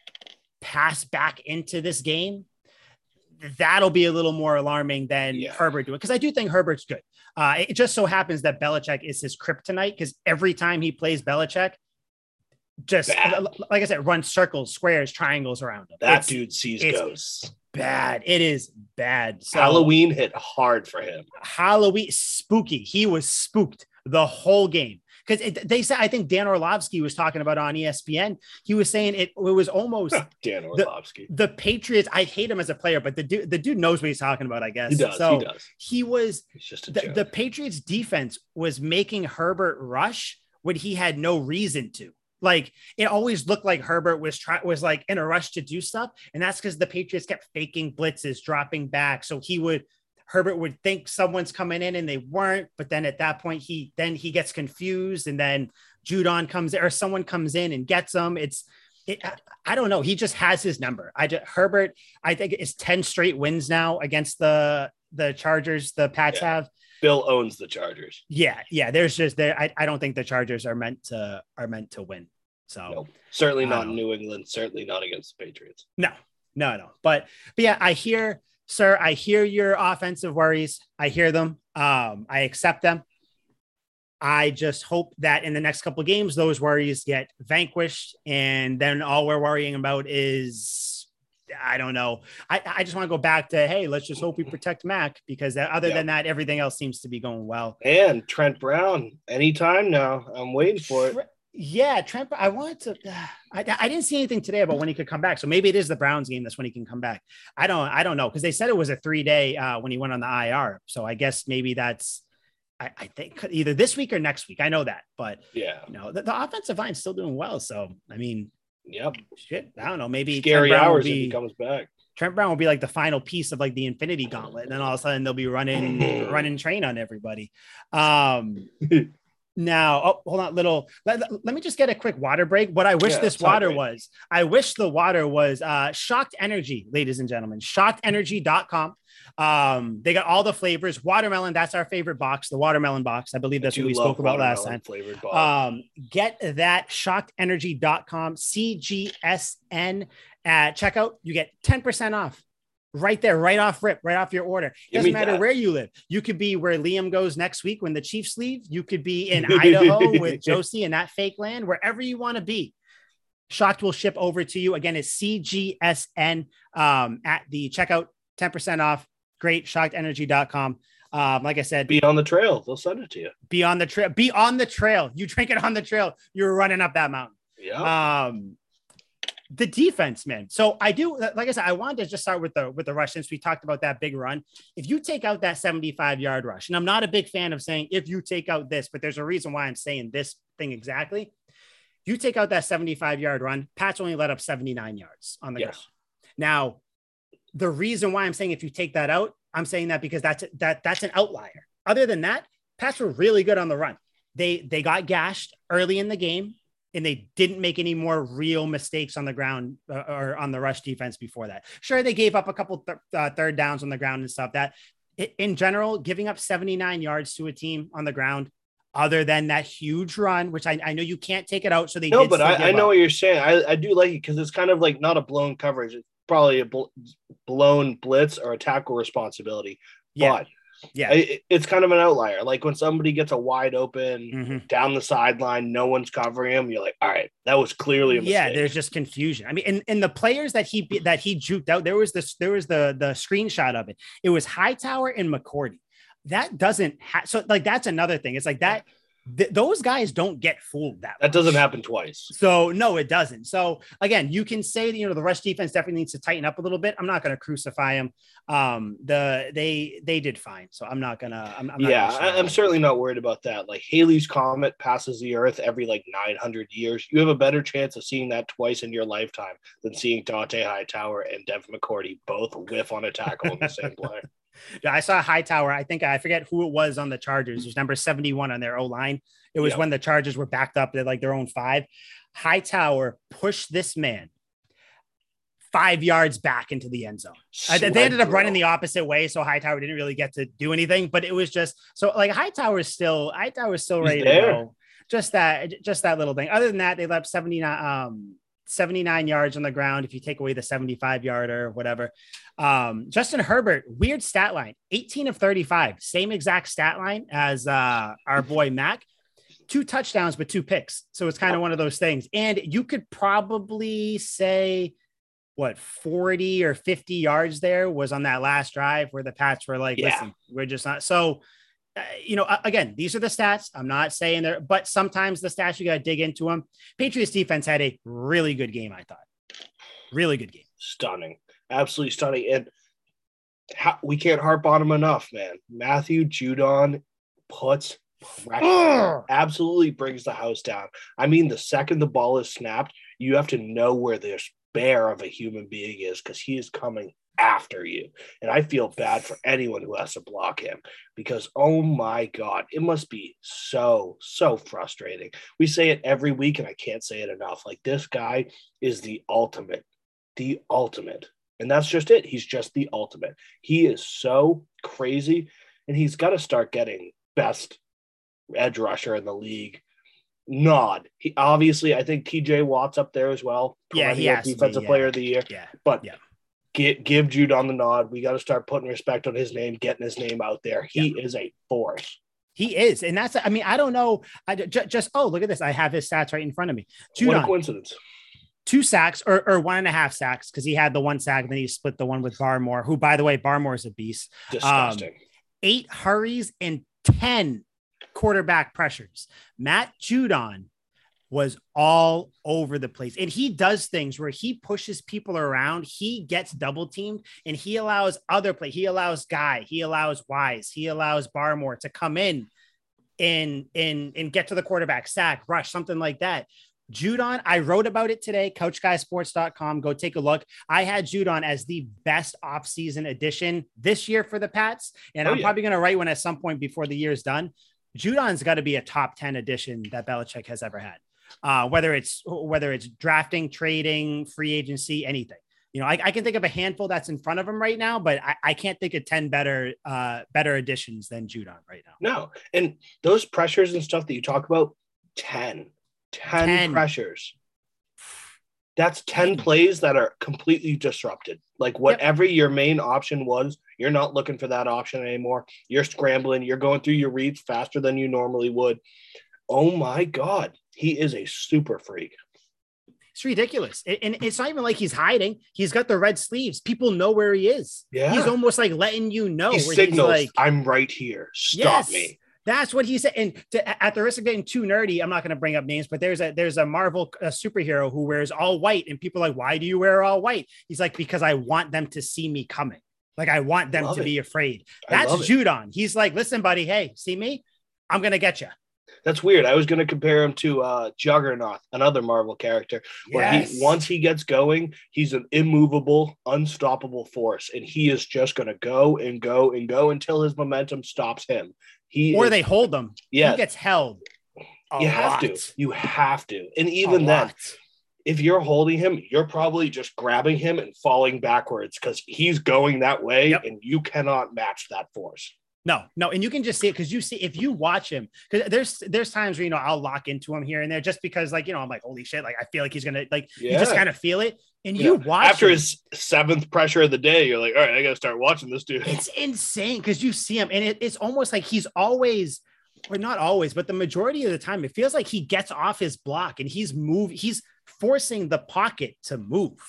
pass back into this game, that'll be a little more alarming than Yeah. Herbert doing. Because I do think Herbert's good. Uh, it just so happens that Belichick is his kryptonite because every time he plays Belichick, just Bad. like I said, runs circles, squares, triangles around him. That It's dude sees ghosts. bad. It is bad. So Halloween hit hard for him. Halloween spooky. He was spooked the whole game because they said I think Dan Orlovsky was talking about on ESPN. He was saying it, it was almost Dan Orlovsky. the Patriots. I hate him as a player, but the dude the dude knows what he's talking about. I guess He does. So he does. he was just a the, the Patriots defense was making Herbert rush when he had no reason to. Like it always looked like Herbert was trying was like in a rush to do stuff, and that's because the Patriots kept faking blitzes, dropping back. So he would Herbert would think someone's coming in and they weren't, but then at that point he then he gets confused, and then Judon comes or someone comes in and gets him. It's it, I, I don't know. He just has his number. I just, Herbert, I think it's 10 straight wins now against the the Chargers, the Pats Yeah. have. Bill owns the Chargers. Yeah, yeah. There's just there. I, I don't think the Chargers are meant to are meant to win. So Nope. Certainly not don't in New England. Certainly not against the Patriots. no, no, no. But but yeah, I hear, sir. I hear your offensive worries. I hear them. Um, I accept them. I just hope that in the next couple of games, those worries get vanquished, and then all we're worrying about is. I don't know. I, I just want to go back to hey, let's just hope we protect Mac because other Yeah. than that, everything else seems to be going well. And Trent Brown, anytime now. I'm waiting for it. Yeah, Trent. I wanted to. I, I didn't see anything today about when he could come back. So maybe it is the Browns game. That's when he can come back. I don't. I don't know because they said it was a three day uh, when he went on the IR. So I guess maybe that's. I, I think either this week or next week. I know that, but Yeah. you know the, the offensive line's still doing well. So I mean, Yep. shit. I don't know. Maybe Scary Trent Brown will hours if he comes back. Trent Brown will be like the final piece of like the Infinity Gauntlet, and then all of a sudden they'll be running running train on everybody. Um, Now, oh, hold on, little. Let, let, me just get a quick water break. What I wish Yeah, this water great. was, I wish the water was uh, Shocked Energy, ladies and gentlemen. ShockedEnergy.com. Um, they got all the flavors. Watermelon, that's our favorite box, the watermelon box. I believe that's I what we spoke about last time. Flavored ball. Um, get that shockedenergy.com CGSN at checkout. You get 10% off right there, right off rip, right off your order. Give Doesn't matter that. where you live. You could be where Liam goes next week when the Chiefs leave. You could be in Idaho with Josie in that fake land, wherever you want to be. Shocked will ship over to you. Again, it's CGSN um, at the checkout, 10% off. Great. Shockedenergy.com. Um, like I said, Be on the trail. They'll send it to you. be on the trail. Be on the trail. You drink it on the trail. You're running up that mountain. Yeah. Um, the defense, man. So I do, like I said, I wanted to just start with the with the rush since we talked about that big run. If you take out that 75 yard rush, and I'm not a big fan of saying if you take out this, but there's a reason why I'm saying this thing exactly. You take out that 75 yard run, Pats only let up 79 yards on the ground. Now, the reason why I'm saying if you take that out, I'm saying that because that's that that's an outlier. Other than that, Pats were really good on the run. They they got gashed early in the game, and they didn't make any more real mistakes on the ground uh, or on the rush defense before that. Sure, they gave up a couple th- uh, third downs on the ground and stuff. That in general, giving up 79 yards to a team on the ground, other than that huge run, which I, I know you can't take it out, so they No, did but I, I know up. what you're saying. I, I do like it because it's kind of like not a blown coverage. It's probably a bl- blown blitz or a tackle responsibility. yeah, But yeah. I, it's kind of an outlier. Like when somebody gets a wide open Mhm. down the sideline, no one's covering him. You're like, all right, that was clearly a mistake. yeah there's just confusion i mean and, and the players that he that he juked out there was this there was the the screenshot of it it was hightower and McCourty that doesn't ha- so like that's another thing it's like that th- those guys don't get fooled that that doesn't happen twice. so no it doesn't so again you can say that you know the rush defense definitely needs to tighten up a little bit i'm not going to crucify them. um the they they did fine so i'm not gonna i'm, I'm not yeah, gonna I, I'm shit certainly not worried about that. Like Halley's comet passes the Earth every like 900 years. You have a better chance of seeing that twice in your lifetime than seeing Dont'a Hightower and Dev McCourty both whiff on a tackle in the same play. I saw Hightower. I think I forget who it was on the Chargers. It was number 71 on their O line. It was Yeah. when the Chargers were backed up at like their own five. Hightower pushed this man five yards back into the end zone. Uh, they- ended up running the opposite way, so Hightower didn't really get to do anything. But it was just so like Hightower is still Hightower is still He's ready there. to go. Just that, just that little thing. Other than that, they left 79, um, 79 yards on the ground. If you take away the 75 yarder or whatever, um, Justin Herbert, weird stat line 18 of 35, same exact stat line as uh, our boy Mac. Two touchdowns, but two picks. So it's kind of one of those things. And you could probably say, what 40 or 50 yards there was on that last drive where the Pats were like, Yeah. listen, we're just not. So, uh, you know, again, these are the stats. I'm not saying there, but sometimes the stats you got to dig into them. Patriots defense had a really good game, I thought. Really good game. stunning, absolutely stunning. And how, we can't harp on him enough, man. Matthew Judon puts pressure, absolutely brings the house down. I mean, the second the ball is snapped, you have to know where this bear of a human being is because he is coming after you. And I feel bad for anyone who has to block him because, oh my God, it must be so, so frustrating. We say it every week, and I can't say it enough. Like, this guy is the ultimate, the ultimate. And that's just it. He's just the ultimate. He is so crazy, and he's got to start getting best edge rusher in the league nod. He obviously, I think TJ Watt's up there as well. Yeah, he has to be, defensive yeah. player of the year. Yeah. But Yeah. Give give Judon the nod. We got to start putting respect on his name, getting his name out there. He is a force. He is. And that's, I mean, I don't know. I ju- just, oh, look at this. I have his stats right in front of me. what a coincidence. two sacks or, or one and a half sacks because he had the one sack and then he split the one with Barmore, who, by the way, Barmore is a beast. Um, Disgusting. Eight hurries and 10 quarterback pressures. Matt Judon was all over the place. And he does things where he pushes people around, he gets double teamed, and he allows other play. He allows Guy, he allows Wise, he allows Barmore to come in and and and get to the quarterback, sack, rush, something like that. Judon, I wrote about it today, couchguysports.com. Go take a look. I had Judon as the best offseason addition this year for the Pats. And Oh, I'm yeah. probably going to write one at some point before the year's done. Judon's got to be a top 10 addition that Belichick has ever had. Uh, whether it's whether it's drafting, trading, free agency, anything. You know, I, I, can think of a handful that's in front of him right now, but I, I can't think of 10 better uh better additions than Judon right now. No. And those pressures and stuff that you talk about, 10. 10, 10. pressures. That's 10 plays that are completely disrupted. Like whatever yep. your main option was, you're not looking for that option anymore. You're scrambling, you're going through your reads faster than you normally would. Oh my God, he is a super freak. It's ridiculous. And it's not even like he's hiding. He's got the red sleeves. People know where he is. Yeah. He's almost like letting you know. He signals, like, I'm right here. Stop yes. me. That's what he said. And to, at the risk of getting too nerdy, I'm not going to bring up names, but there's a there's a Marvel a superhero who wears all white, and people are like, "Why do you wear all white?" He's like, "Because I want them to see me coming. Like I want them to it. be afraid." That's Judon. He's like, "Listen, buddy, hey, see me? I'm gonna get you." That's weird. I was going to compare him to uh, Juggernaut, another Marvel character, where yes. he once he gets going, he's an immovable, unstoppable force, and he is just going to go and go and go until his momentum stops him. He or is, they hold him. Yeah, he gets held. you have to. You have to. And even then, if you're holding him, you're probably just grabbing him and falling backwards because he's going that way, yep. and you cannot match that force. No, no, and you can just see it because you see if you watch him because there's there's times where you know I'll lock into him here and there just because like you know I'm like holy shit like I feel like he's gonna like yeah. you just kind of feel it and yeah. you watch after him, his seventh pressure of the day you're like all right I gotta start watching this dude. It's insane because you see him and it, it's almost like he's always or not always but the majority of the time it feels like he gets off his block and he's move he's forcing the pocket to move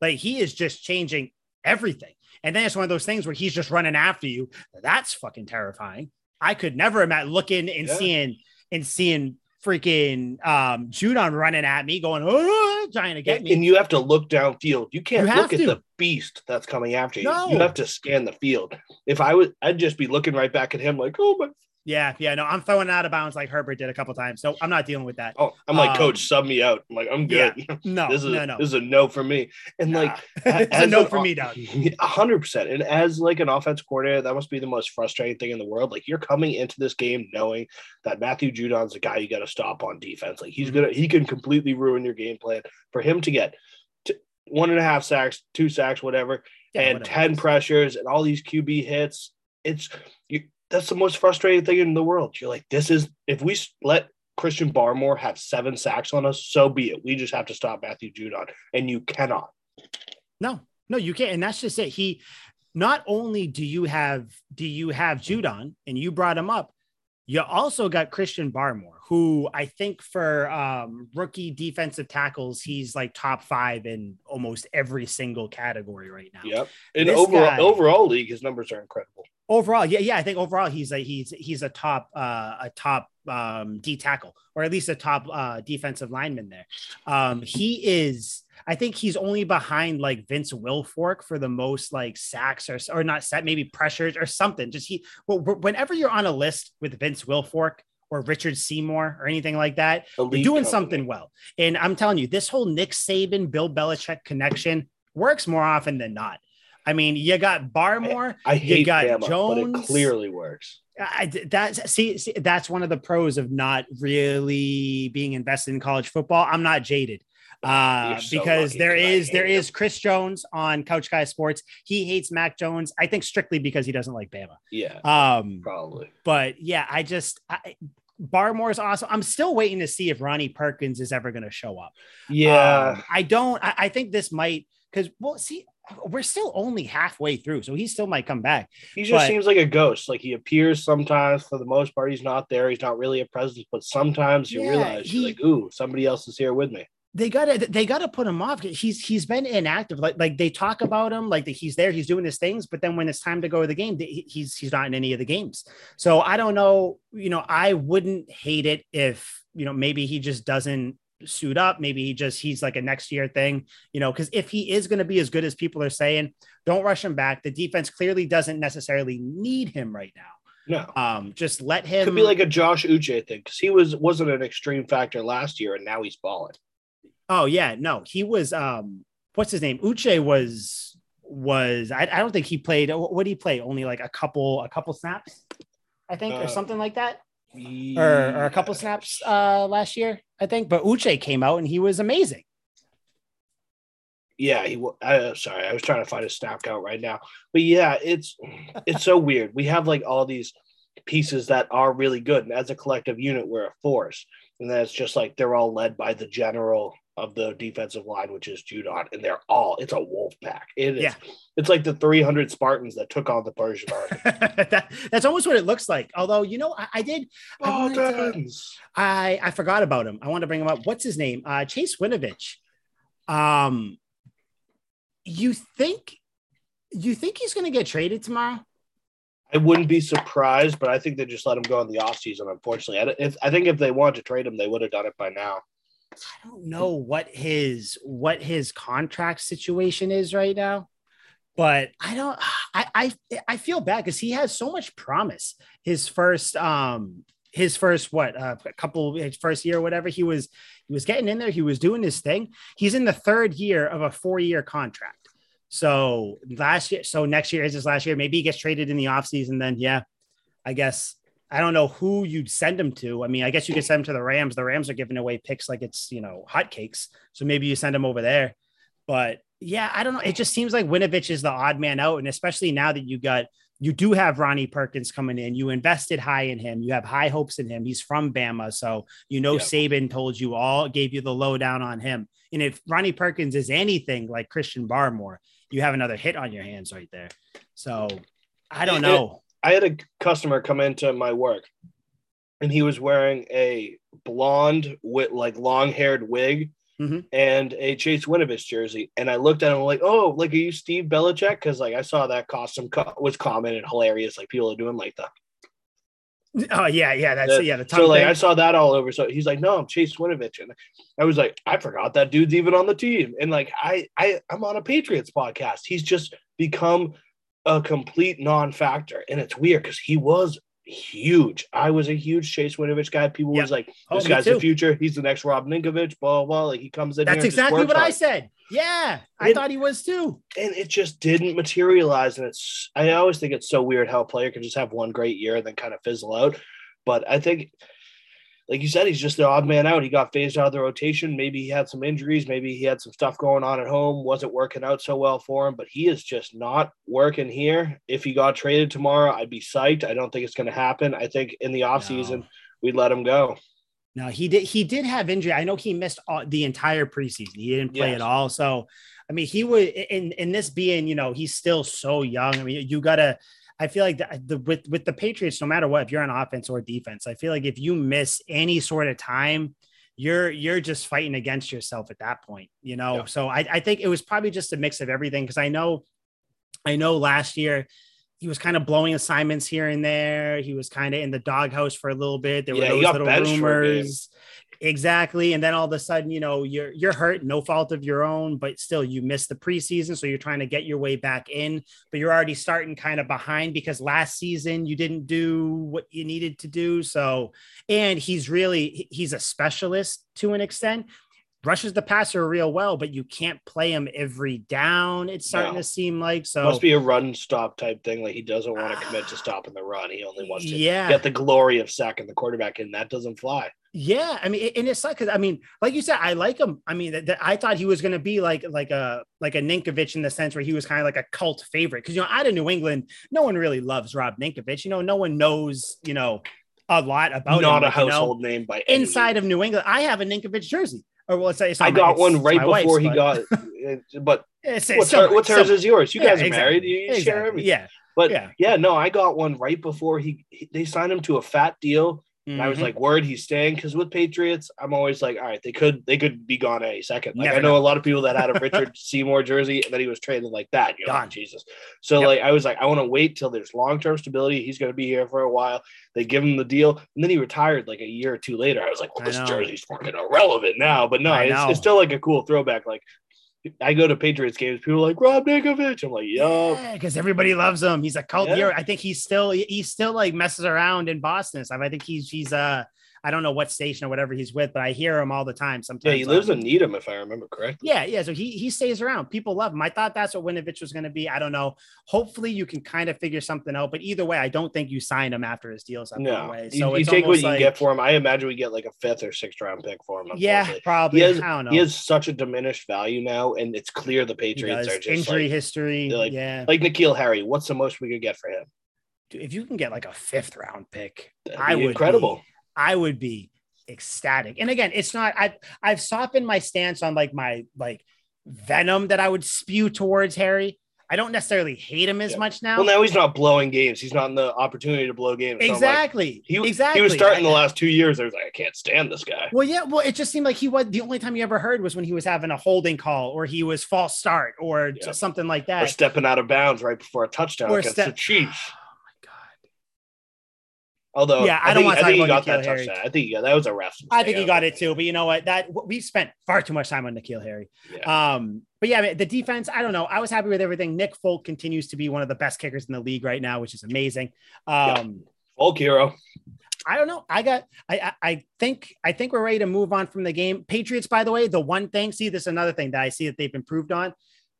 like he is just changing everything and then it's one of those things where he's just running after you. That's fucking terrifying. I could never imagine looking and yeah. seeing and seeing freaking um Judon running at me, going, oh, trying to get and, me. And you have to look downfield. You can't you look to. at the beast that's coming after you. No. You have to scan the field. If I would, I'd just be looking right back at him, like, oh my yeah, yeah, no, I'm throwing out of bounds like Herbert did a couple times, so I'm not dealing with that. Oh, I'm like, um, coach, sub me out. I'm like, I'm good. Yeah, no, this is no, no. this is a no for me. And nah. like, it's a no an, for me, dog. hundred percent. And as like an offense coordinator, that must be the most frustrating thing in the world. Like, you're coming into this game knowing that Matthew Judon's the guy you got to stop on defense. Like, he's mm-hmm. gonna he can completely ruin your game plan. For him to get to one and a half sacks, two sacks, whatever, yeah, and whatever. ten pressures and all these QB hits, it's you that's the most frustrating thing in the world. You're like, this is if we let Christian Barmore have seven sacks on us, so be it. We just have to stop Matthew Judon, and you cannot. No, no, you can't. And that's just it. He not only do you have do you have Judon, and you brought him up, you also got Christian Barmore, who I think for um, rookie defensive tackles, he's like top five in almost every single category right now. Yep. In overall guy, overall league, his numbers are incredible overall, yeah, yeah, I think overall he's a he's he's a top uh, a top um, D tackle or at least a top uh, defensive lineman there. Um, he is. I think he's only behind like Vince Wilfork for the most like sacks or or not set maybe pressures or something. Just he. Well, whenever you're on a list with Vince Wilfork or Richard Seymour or anything like that, Elite you're doing company. something well. And I'm telling you, this whole Nick Saban Bill Belichick connection works more often than not. I mean, you got Barmore, I, I you got Bama, Jones. But it clearly works. I, that's see, see, that's one of the pros of not really being invested in college football. I'm not jaded. Uh, so because there is there is Chris Jones on Couch Guy Sports. He hates Mac Jones. I think strictly because he doesn't like Bama. Yeah, um, probably. But yeah, I just I, Barmore's awesome. I'm still waiting to see if Ronnie Perkins is ever going to show up. Yeah, um, I don't. I, I think this might because well, see, we're still only halfway through, so he still might come back. He just but, seems like a ghost. Like he appears sometimes. For the most part, he's not there. He's not really a presence. But sometimes you yeah, realize he, you're like, "Ooh, somebody else is here with me." They gotta, they gotta put him off. He's he's been inactive. Like like they talk about him, like he's there, he's doing his things. But then when it's time to go to the game, he's he's not in any of the games. So I don't know. You know, I wouldn't hate it if you know maybe he just doesn't suit up. Maybe he just he's like a next year thing, you know, because if he is going to be as good as people are saying, don't rush him back. The defense clearly doesn't necessarily need him right now. No, um, just let him. Could be like a Josh Uche thing because he was wasn't an extreme factor last year, and now he's balling. Oh yeah, no, he was. Um, what's his name? Uche was was I, I don't think he played. What did he play? Only like a couple a couple snaps, I think, uh, or something like that. or, or a couple snaps uh, last year, I think. But Uche came out and he was amazing. Yeah, he. Uh, sorry, I was trying to find a snap count right now, but yeah, it's it's so weird. We have like all these pieces that are really good, and as a collective unit, we're a force. And then it's just like they're all led by the general of the defensive line, which is Judon, and they're all it's a wolf pack. It is. Yeah. It's like the 300 Spartans that took on the Persian army. that, that's almost what it looks like. Although you know, I, I did. I, to, I, I forgot about him. I want to bring him up. What's his name? Uh, Chase Winovich. Um, you think you think he's going to get traded tomorrow? I wouldn't be surprised, but I think they just let him go in the offseason, unfortunately. I, if, I think if they wanted to trade him, they would have done it by now. I don't know what his what his contract situation is right now, but I don't I I, I feel bad because he has so much promise. His first um his first what uh, a couple his first year or whatever he was he was getting in there he was doing his thing he's in the third year of a four year contract so last year, so next year is his last year. Maybe he gets traded in the offseason. Then, yeah, I guess I don't know who you'd send him to. I mean, I guess you could send him to the Rams. The Rams are giving away picks like it's, you know, hotcakes. So maybe you send him over there. But yeah, I don't know. It just seems like Winovich is the odd man out. And especially now that you got, you do have Ronnie Perkins coming in. You invested high in him. You have high hopes in him. He's from Bama. So, you know, Saban told you all, gave you the lowdown on him. And if Ronnie Perkins is anything like Christian Barmore, you have another hit on your hands right there. So I don't know. I had a customer come into my work and he was wearing a blonde with like long haired wig mm-hmm. and a Chase Winovich jersey. And I looked at him like, oh, like, are you Steve Belichick? Cause like I saw that costume co- was common and hilarious. Like people are doing like the Oh yeah, yeah, that's the, yeah. The so like thing. I saw that all over. So he's like, no, I'm Chase Winovich, and I was like, I forgot that dude's even on the team. And like I, I, I'm on a Patriots podcast. He's just become a complete non-factor, and it's weird because he was huge. I was a huge Chase Winovich guy. People yep. was like, oh, "This oh, guy's too. the future. He's the next Rob Ninkovich." Blah blah. Like he comes in. That's exactly what hard. I said. Yeah, I thought he was too. And it just didn't materialize. And it's I always think it's so weird how a player can just have one great year and then kind of fizzle out. But I think like you said, he's just the odd man out. He got phased out of the rotation. Maybe he had some injuries. Maybe he had some stuff going on at home. Wasn't working out so well for him, but he is just not working here. If he got traded tomorrow, I'd be psyched. I don't think it's going to happen. I think in the offseason, no. we'd let him go. No, he did. He did have injury. I know he missed all, the entire preseason. He didn't play yes. at all. So, I mean, he would in in this being, you know, he's still so young. I mean, you gotta I feel like the, the, with with the Patriots, no matter what, if you're on offense or defense, I feel like if you miss any sort of time, you're you're just fighting against yourself at that point, you know. Yeah. So I, I think it was probably just a mix of everything because I know, I know last year he was kind of blowing assignments here and there. He was kind of in the doghouse for a little bit. There yeah, were those little rumors. Exactly. And then all of a sudden, you know, you're you're hurt, no fault of your own, but still you missed the preseason. So you're trying to get your way back in, but you're already starting kind of behind because last season you didn't do what you needed to do. So, and he's really he's a specialist to an extent rushes the passer real well, but you can't play him every down. It's starting no. to seem like so. Must be a run stop type thing. Like he doesn't want to commit to stopping the run. He only wants to yeah. get the glory of sacking the quarterback, and that doesn't fly. Yeah, I mean, and it's like, because I mean, like you said, I like him. I mean, th- th- I thought he was going to be like like a like a Ninkovich in the sense where he was kind of like a cult favorite because you know out of New England, no one really loves Rob Ninkovich. You know, no one knows you know a lot about not him, a household you know, name by inside of New England. I have a Ninkovich jersey. Or well, it's, it's I got one right before he but... got. Uh, but it's, it's what's, her, what's hers is yours. You yeah, guys are exactly. married. You exactly. share everything. Yeah. But yeah. yeah, no, I got one right before he, he they signed him to a fat deal Mm-hmm. I was mm-hmm. like, word, he's staying. Because with Patriots, I'm always like, all right, they could they could be gone any second. Like Never I know, know, a lot of people that had a Richard Seymour jersey and then he was traded like that. You know, Gone. Jesus. So yep. like I was like, I want to wait till there's long term stability. He's going to be here for a while. They give him the deal, and then he retired like a year or two later. I was like, well, this jersey's fucking irrelevant now. But no, it's, it's, still like a cool throwback. Like I go to Patriots games. People are like Rob Ninkovich. I'm like, yo, because yeah, everybody loves him. He's a cult yeah. hero. I think he's still he's still like messes around in Boston. So I think he's he's uh I don't know what station or whatever he's with, but I hear him all the time. Sometimes. Yeah, he lives in Needham, if I remember correctly. Yeah, yeah. So he he stays around. People love him. I thought that's what Winovich was going to be. I don't know. Hopefully, you can kind of figure something out. But either way, I don't think you sign him after his deal's up. No, way. So you, you take what you like, get for him. I imagine we get like a fifth or sixth round pick for him. Yeah, probably. He has, I don't know. He has such a diminished value now, and it's clear the Patriots are just injury like, history. Like, yeah, like N'Keal Harry. What's the most we could get for him? Dude, if you can get like a fifth round pick, I would incredible. Be, I would be ecstatic. And again, it's not. I've I've softened my stance on like my like venom that I would spew towards Harry. I don't necessarily hate him as yeah. much now. Well, now he's not blowing games. He's not in the opportunity to blow games. Exactly. So like, he, exactly. He was starting the last two years. I was like, I can't stand this guy. Well, yeah. Well, it just seemed like he was the only time you ever heard was when he was having a holding call or he was false start or yeah. something like that. Or stepping out of bounds right before a touchdown or against the Chiefs. Although, yeah, I, I don't think, want to I think he got that Harry. touchdown. I think yeah, that was a ref. I think he got it too. But you know what? That we spent far too much time on N'Keal Harry. Yeah. Um, but yeah, the defense. I don't know. I was happy with everything. Nick Folk continues to be one of the best kickers in the league right now, which is amazing. Um, yeah. Folk hero. I don't know. I got. I, I think. I think we're ready to move on from the game. Patriots, by the way, the one thing. See, this is another thing that I see that they've improved on.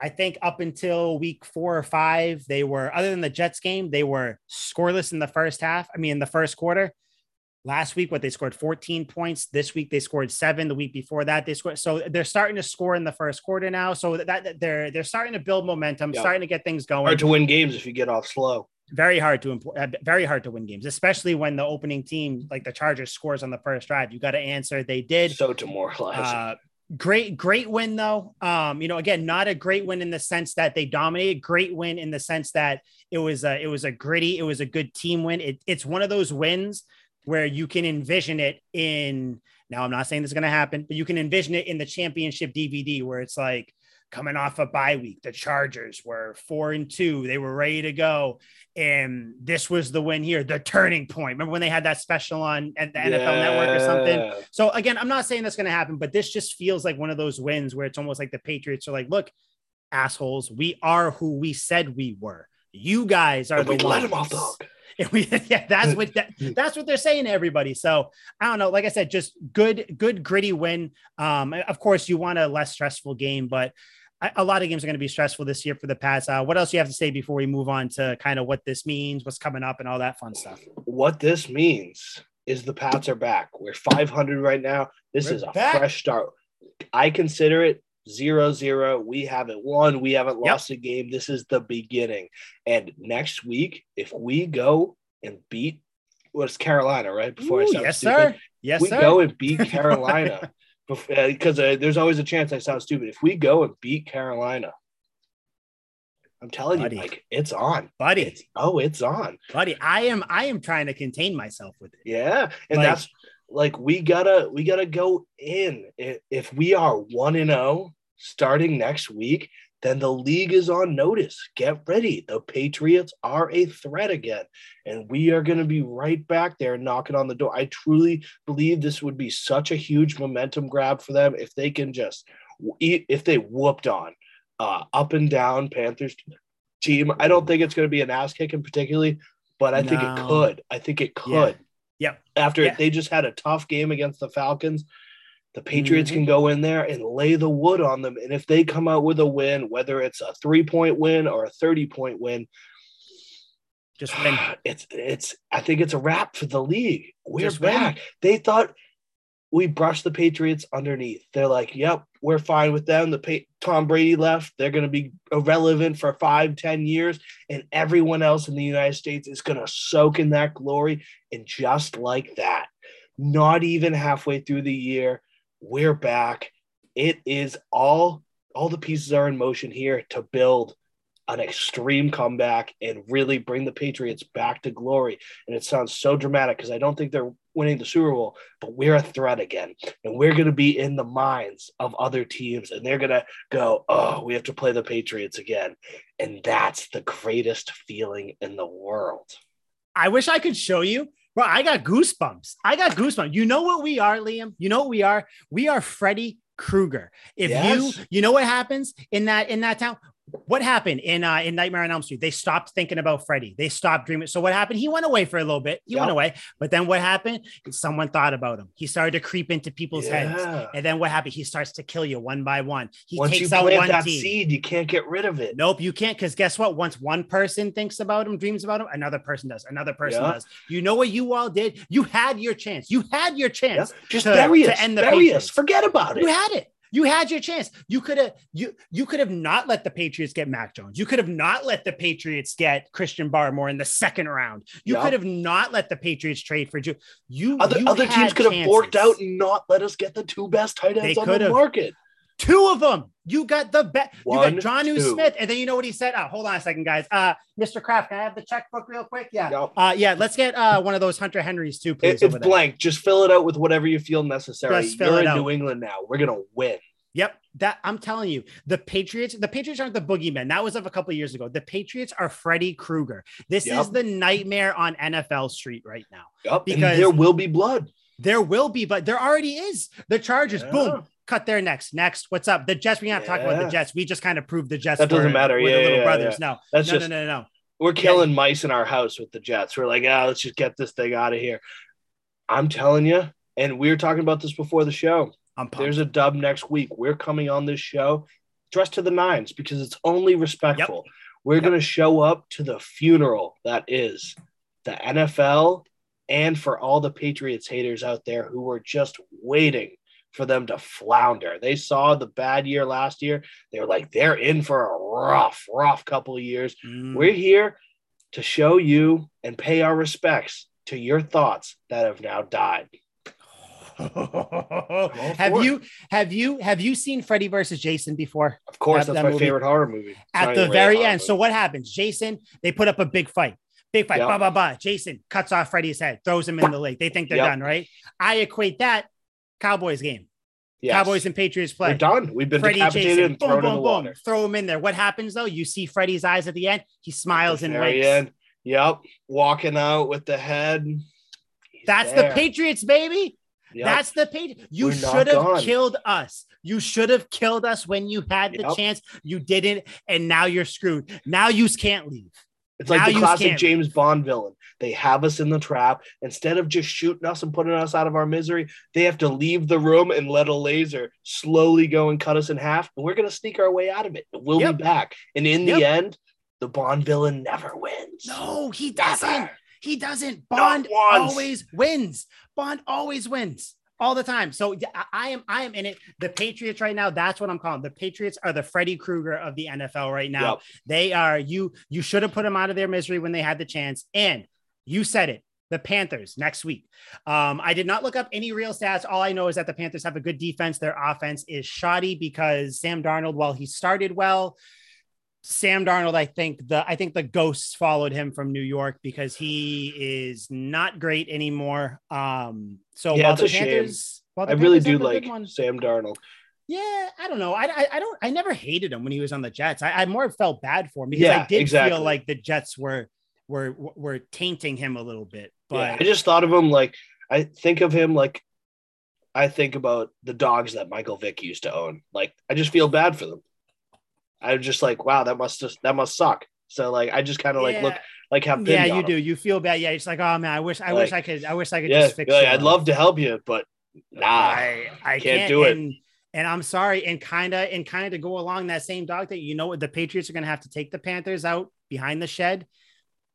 I think up until week four or five, they were other than the Jets game, they were scoreless in the first half. I mean, in the first quarter. Last week, what they scored 14 points. This week they scored seven. The week before that, they scored. So they're starting to score in the first quarter now. So that, that they're they're starting to build momentum, starting to get things going. Hard to win games if you get off slow. Very hard to uh, very hard to win games, especially when the opening team like the Chargers scores on the first drive. You got to answer. They did so demoralizing. Uh, great great win though. Um you know again not a great win in the sense that they dominated. Great win in the sense that it was a it was a gritty it was a good team win. It, it's one of those wins where you can envision it in now I'm not saying this is going to happen, but you can envision it in the championship DVD where it's like coming off a bye week. The Chargers were four and two, they were ready to go. And this was the win here, the turning point. Remember when they had that special on at the yeah. NFL network or something? So, again, I'm not saying that's going to happen, but this just feels like one of those wins where it's almost like the Patriots are like, look, assholes, we are who we said we were. You guys are the ones. Dog. we, yeah, that's what that, that's what they're saying to everybody. So I don't know. Like I said, just good, good gritty win. Um, of course, you want a less stressful game, but a lot of games are going to be stressful this year for the Pats. Uh, what else do you have to say before we move on to kind of what this means, what's coming up, and all that fun stuff? What this means is the Pats are back. We're 500 right now. This We're is a back. fresh start. I consider it zero zero. We haven't won. We haven't lost yep. a game. This is the beginning. And next week, if we go and beat what's Carolina, right? Before Ooh, I yes, stupid, sir. Yes, we sir. go and beat Carolina because uh, there's always a chance I sound stupid. If we go and beat Carolina, I'm telling buddy. you, Mike, it's on, buddy. It's, oh, it's on, buddy. I am, I am trying to contain myself with it. Yeah, and like, that's like we gotta we gotta go in if we are 1 and 0 starting next week then the league is on notice. Get ready. The patriots are a threat again and we are going to be right back there knocking on the door. I truly believe this would be such a huge momentum grab for them if they can just if they whooped on uh, up and down panthers team. I don't think it's going to be an ass kicking particularly but i no. think it could. I think it could. Yep. After they just had a tough game against the Falcons, the Patriots mm-hmm. can go in there and lay the wood on them. And if they come out with a win, whether it's a three point win or a 30 point win, just win. It's it's I think it's a wrap for the league. We're just back. Win. They thought we brushed the Patriots underneath. They're like, yep, we're fine with them. The pa- Tom Brady left. They're going to be irrelevant for five, ten years. And everyone else in the United States is going to soak in that glory. And just like that, not even halfway through the year, we're back. It is all, all the pieces are in motion here to build an extreme comeback and really bring the Patriots back to glory. And it sounds so dramatic because I don't think they're winning the Super Bowl, but we're a threat again. And we're going to be in the minds of other teams. And they're going to go, oh, we have to play the Patriots again. And that's the greatest feeling in the world. I wish I could show you. Bro, I got goosebumps. I got goosebumps. You know what we are, Liam? You know what we are? We are Freddy Krueger. If yes. you, you know what happens in that in that town, what happened in uh, in Nightmare on Elm Street? They stopped thinking about Freddy. They stopped dreaming. So what happened? He went away for a little bit. He Yep. went away, but then what happened? Someone thought about him. He started to creep into people's heads, and then what happened? He starts to kill you one by one. He Once you takes out one that team. seed, you can't get rid of it. Nope, you can't because guess what? Once one person thinks about him, dreams about him, another person does. Another person Yeah. does. You know what you all did? You had your chance. You had your Yeah. chance. Just to- bury to us. end the bury us. Forget about it. You had it. You had your chance. You could have you you could have not let the Patriots get Mac Jones. You could have not let the Patriots get Christian Barmore in the second round. You Yeah. could have not let the Patriots trade for Ju- you. Other, you other teams could have forked out and not let us get the two best tight ends They on the market. Two of them. You got the bet. You got John two. Smith, and then you know what he said. Oh, hold on a second, guys. Uh, Mr. Kraft, can I have the checkbook real quick? Yeah. Yep. Uh, yeah. Let's get uh one of those Hunter Henrys too, It- please. it's over there. blank. Just fill it out with whatever you feel necessary. Just fill You're it in out. New England now. We're gonna win. Yep, that I'm telling you, the Patriots, the Patriots aren't the boogeyman. That was of a couple of years ago. The Patriots are Freddy Krueger. This Yep. is the nightmare on NFL Street right now. Yep. Because- and there will be blood. There will be, but there already is. The Chargers, Yeah. boom, cut their necks. Next, what's up? The Jets. We're not talking about the Jets. We just kind of proved the Jets. That doesn't were- matter. were Yeah, the little yeah, brothers. yeah. No, That's no, just no, no, no. no. we're killing mice in our house with the Jets. We're like, ah, let's just get this thing out of here. I'm telling you, and we were talking about this before the show. I'm pumped. There's a dub next week. We're coming on this show dressed to the nines because it's only respectful. We're Yep. going to show up to the funeral that is the NFL and for all the Patriots haters out there who were just waiting for them to flounder. They saw the bad year last year. They were like, they're in for a rough, rough couple of years. Mm. We're here to show you and pay our respects to your thoughts that have now died. have you have you have you seen Freddy versus Jason before? Of course, That- that's that my movie- favorite horror movie. It's At even the very horror end. So what happens? Jason, they put up a big fight. Big fight. Yep. Blah, blah, blah. Jason cuts off Freddy's head, throws him in the lake. They think they're Yep. done, right? I equate that Cowboys game. Yes. Cowboys and Patriots play. We're done. We've been Freddy decapitated Jason, boom, boom, boom. Throw him in there. What happens though? You see Freddy's eyes at the end. He smiles and winks. end. Yep. Walking out with the head. He's That's there. the Patriots, baby. Yep. That's the Patriots. You should have killed us. You should have killed us when you had the chance. You didn't, and now you're screwed. Now you can't leave. It's like Now the classic. James Bond villain. They have us in the trap. Instead of just shooting us and putting us out of our misery, they have to leave the room and let a laser slowly go and cut us in half. And we're going to sneak our way out of it. We'll Yep. be back. And in Yep. the end, the Bond villain never wins. No, he doesn't. Never. He doesn't. Bond always wins. Bond always wins all the time. So I- I am I am in it. The Patriots right now, that's what I'm calling. The Patriots are the Freddy Krueger of the NFL right now. Yep. They are you you should have put them out of their misery when they had the chance. And you said it. The Panthers next week. Um, I did not look up any real stats. All I know is that the Panthers have a good defense. Their offense is shoddy because Sam Darnold, while he started well, Sam Darnold, I think the I think the ghosts followed him from New York because he is not great anymore. Um, so Yeah, while the a shame. Panthers, while the I really Panthers do like one- Sam Darnold. yeah, I don't know. I, I, I don't. I never hated him when he was on the Jets. I, I more felt bad for him because Yeah, I did exactly. feel like the Jets were were were tainting him a little bit. But yeah, I just thought of him like I think of him like I think about the dogs that Michael Vick used to own. Like I just feel bad for them. I'm just like, wow, that must just that must suck. So like I just kind of like look like have yeah, on you him. do. You feel bad. Yeah, it's like, oh man, I wish, I wish I could, I wish I could Yeah, just fix like, you I'd love to help you, but nah. I, I can't can't, do it. And, and I'm sorry. And kind of, and kind of to go along that same dog that you know what the Patriots are going to have to take the Panthers out behind the shed,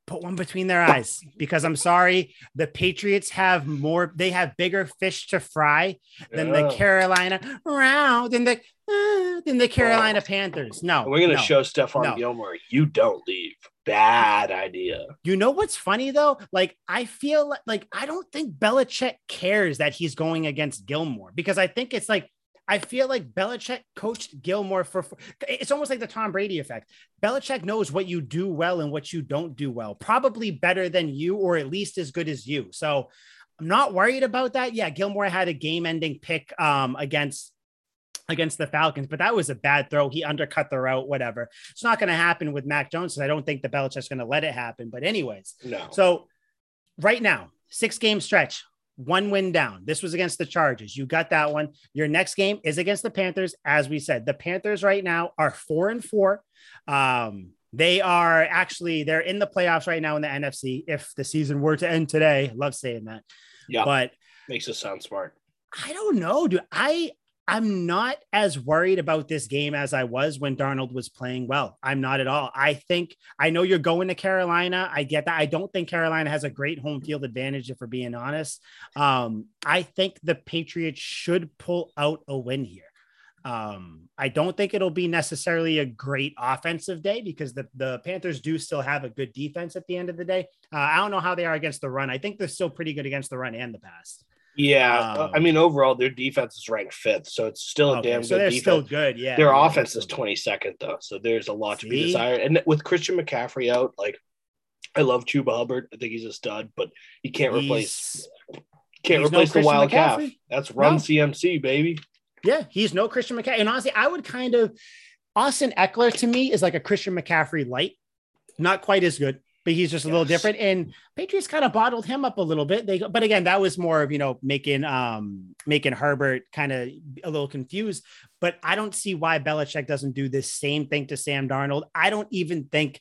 put one between their eyes because I'm sorry, the Patriots have more, they have bigger fish to fry than the Carolina round than the uh, than the Carolina Panthers. No, We're gonna no. show Stephon No. Gilmore. You don't leave. Bad idea. You know what's funny though? Like I feel like, like I don't think Belichick cares that he's going against Gilmore because I think it's like I feel like Belichick coached Gilmore for, for it's almost like the Tom Brady effect. Belichick knows what you do well and what you don't do well, probably better than you or at least as good as you. So I'm not worried about that. Yeah, Gilmore had a game-ending pick um, against against the Falcons, but that was a bad throw. He undercut the route, whatever. It's not going to happen with Mac Jones. I don't think the Belichick's going to let it happen. But anyways, No. so right now, six game stretch. One win down. This was against the Chargers. You got that one. Your next game is against the Panthers. As we said, the Panthers right now are four and four. Um, they are actually they're in the playoffs right now in the NFC. If the season were to end today, love saying that. Yeah, but makes us sound smart. I don't know, dude. I I'm not as worried about this game as I was when Darnold was playing well. I'm not at all. I think I know you're going to Carolina. I get that. I don't think Carolina has a great home field advantage, if we're being honest. Um, I think the Patriots should pull out a win here. Um, I don't think it'll be necessarily a great offensive day because the, the Panthers do still have a good defense at the end of the day. Uh, I don't know how they are against the run. I think they're still pretty good against the run and the pass. Yeah, um, I mean overall their defense is ranked fifth, so it's still a okay, damn so good. They're defense. still good, yeah. Their offense is twenty second though, so there's a lot See? to be desired. And with Christian McCaffrey out, like I love Chuba Hubbard. I think he's a stud, but you can't he's, replace can't replace no the wild calf. That's run no. CMC, baby. Yeah, he's no Christian McCaffrey. And honestly, I would kind of Austin Ekeler to me is like a Christian McCaffrey light, not quite as good but he's just a yes. little different. And Patriots kind of bottled him up a little bit. They, but again, that was more of you know making um making Herbert kind of a little confused. But I don't see why Belichick doesn't do this same thing to Sam Darnold. I don't even think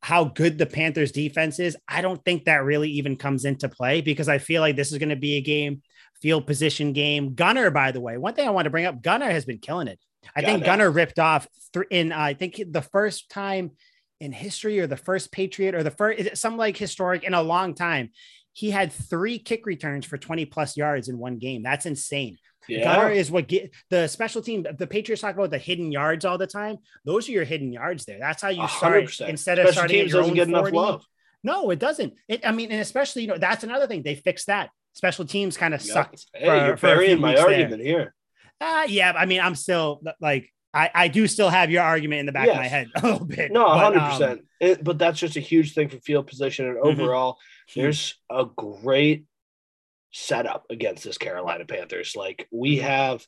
how good the Panthers defense is. I don't think that really even comes into play because I feel like this is going to be a game field position game. Gunner, by the way, one thing I want to bring up, Gunner has been killing it. I Gunner. think Gunner ripped off th- in uh, I think the first time in history or the first Patriot or the first, some like historic in a long time. He had three kick returns for 20 plus yards in one game. That's insane. Yeah. Gunner is what get the special team. The Patriots talk about the hidden yards all the time. Those are your hidden yards there. That's how you start 100%. instead of special starting teams doesn't get 40, enough love. No, it doesn't. It, I mean, and especially, you know, that's another thing. They fixed that. Special teams kind of yep. sucked. Hey, for, you're burying my argument there. here. Uh, yeah, I mean, I'm still like I, I do still have your argument in the back yes. of my head a little bit. No, hundred um, percent. But that's just a huge thing for field position and mm-hmm. overall. Mm-hmm. There's a great setup against this Carolina Panthers. Like we mm-hmm. have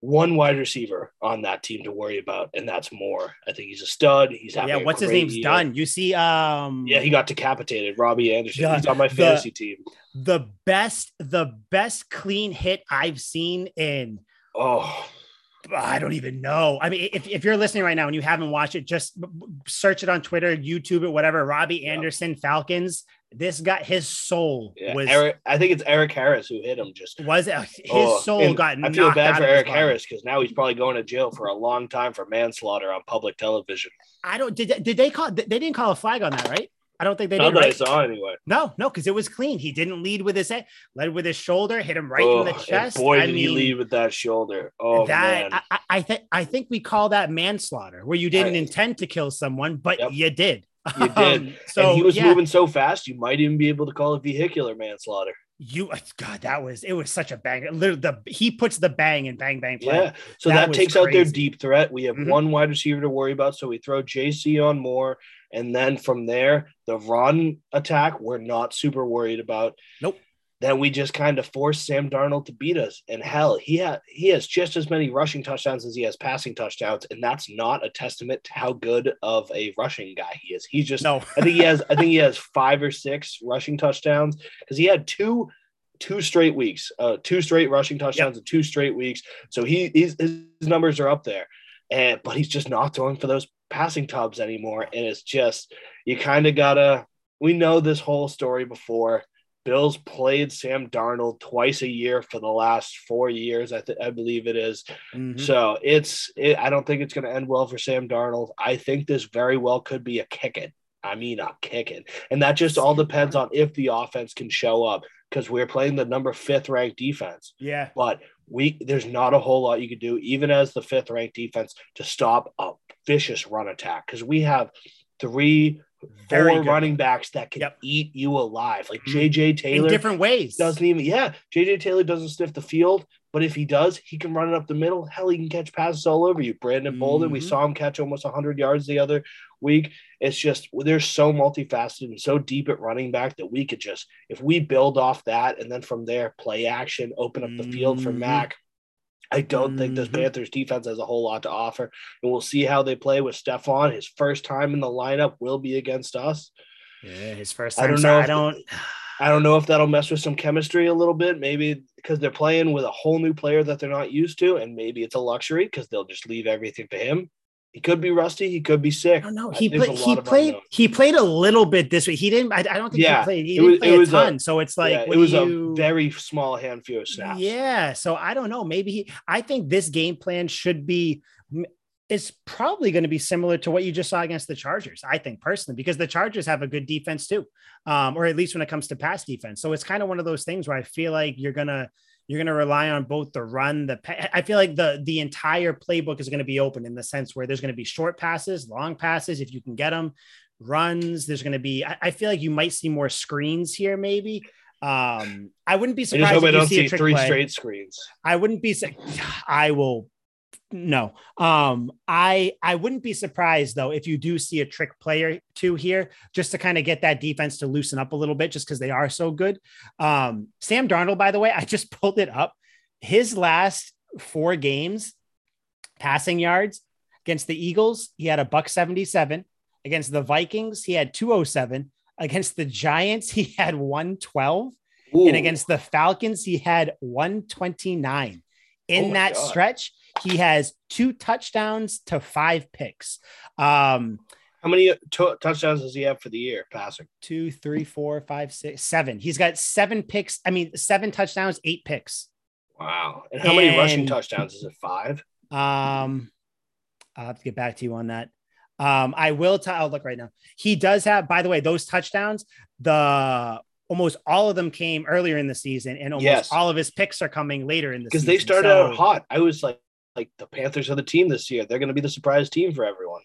one wide receiver on that team to worry about, and that's Moore. I think he's a stud. He's having yeah. What's his name's year. done? You see, um, yeah, he got decapitated. Robbie Anderson. The, he's on my fantasy the, team. The best, the best clean hit I've seen in oh I don't even know. I mean, if, if you're listening right now and you haven't watched it, just search it on Twitter, YouTube it, whatever. Robbie Anderson, Falcons. This got his soul yeah, was. Erik, I think it's Erik Harris who hit him. Just was it? His oh, soul got. I feel bad for Erik Harris because now he's probably going to jail for a long time for manslaughter on public television. I don't. Did did they call? They didn't call a flag on that, right? I don't think they did. Right? I saw anyway. No, no, because it was clean. He didn't lead with his head, led with his shoulder, hit him right oh, in the chest. Boy, I did mean, he lead with that shoulder. Oh that, man. I, I think I think we call that manslaughter, where you didn't I, intend to kill someone, but yep. you did. You did. Um, so and he was yeah. moving so fast, you might even be able to call it vehicular manslaughter. You God, that was it was such a bang. Literally, the he puts the bang and bang bang play. Yeah, so that, that takes crazy. out their deep threat. We have mm-hmm. one wide receiver to worry about, so we throw JC on Moore and then from there, the run attack, we're not super worried about. Nope. Then we just kind of force Sam Darnold to beat us. And hell, he ha- he has just as many rushing touchdowns as he has passing touchdowns, and that's not a testament to how good of a rushing guy he is. He's just no. I think he has I think he has five or six rushing touchdowns because he had two two straight weeks, uh, two straight rushing touchdowns yep. and two straight weeks. So he his numbers are up there and but he's just not throwing for those passing tubs anymore. And it's just you kind of gotta. We know this whole story before. Bills played Sam Darnold twice a year for the last four years. I, th- I believe it is. Mm-hmm. So it's. It, I don't think it's going to end well for Sam Darnold. I think this very well could be a kicking. I mean, a kicking, and that just all depends on if the offense can show up because we're playing the number fifth ranked defense. Yeah. But we there's not a whole lot you could do, even as the fifth ranked defense, to stop a vicious run attack. Because we have three four running backs that can yep. eat you alive. Like JJ mm-hmm. Taylor in different ways. Doesn't even yeah. JJ Taylor doesn't sniff the field, but if he does, he can run it up the middle. Hell, he can catch passes all over you. Brandon Bolden, mm-hmm. we saw him catch almost 100 yards the other week. It's just they're so multifaceted and so deep at running back that we could just if we build off that and then from there play action, open up the field for mm-hmm. Mac. I don't mm-hmm. think this mm-hmm. Panthers defense has a whole lot to offer. And we'll see how they play with Stephon. His first time in the lineup will be against us. Yeah, his first time. I don't know. So I don't. I don't know if that'll mess with some chemistry a little bit. Maybe because they're playing with a whole new player that they're not used to, and maybe it's a luxury because they'll just leave everything to him. He could be rusty. He could be sick. I don't know. Uh, he played. He played. Unknown. He played a little bit this week. He didn't. I, I don't think yeah, he played. He it was, play it was a ton. A, so it's like yeah, it was you, a very small handful of snaps. Yeah. So I don't know. Maybe he. I think this game plan should be is probably going to be similar to what you just saw against the Chargers, I think personally, because the Chargers have a good defense too, um, or at least when it comes to pass defense. So it's kind of one of those things where I feel like you're gonna you're gonna rely on both the run, the I feel like the the entire playbook is going to be open in the sense where there's going to be short passes, long passes if you can get them, runs. There's going to be I, I feel like you might see more screens here maybe. Um, I wouldn't be surprised. I just hope I don't see, see three play. straight screens. I wouldn't be. I will no. Um, I I wouldn't be surprised though if you do see a trick player two here, just to kind of get that defense to loosen up a little bit, just because they are so good. Um, Sam Darnold, by the way, I just pulled it up. His last four games, passing yards against the Eagles, he had a buck 77. Against the Vikings, he had 207. Against the Giants, he had 112. And against the Falcons, he had 129. In oh that God. stretch, he has two touchdowns to five picks. Um, how many t- touchdowns does he have for the year passing? Two, three, four, five, six, seven. He's got seven picks. I mean, seven touchdowns, eight picks. Wow. And how and, many rushing touchdowns? Is it five? Um, I'll have to get back to you on that. Um, I will tell. I'll look right now. He does have, by the way, those touchdowns. The almost all of them came earlier in the season, and almost yes. all of his picks are coming later in the season. because they started so, out hot. I was like, like the Panthers are the team this year. They're going to be the surprise team for everyone.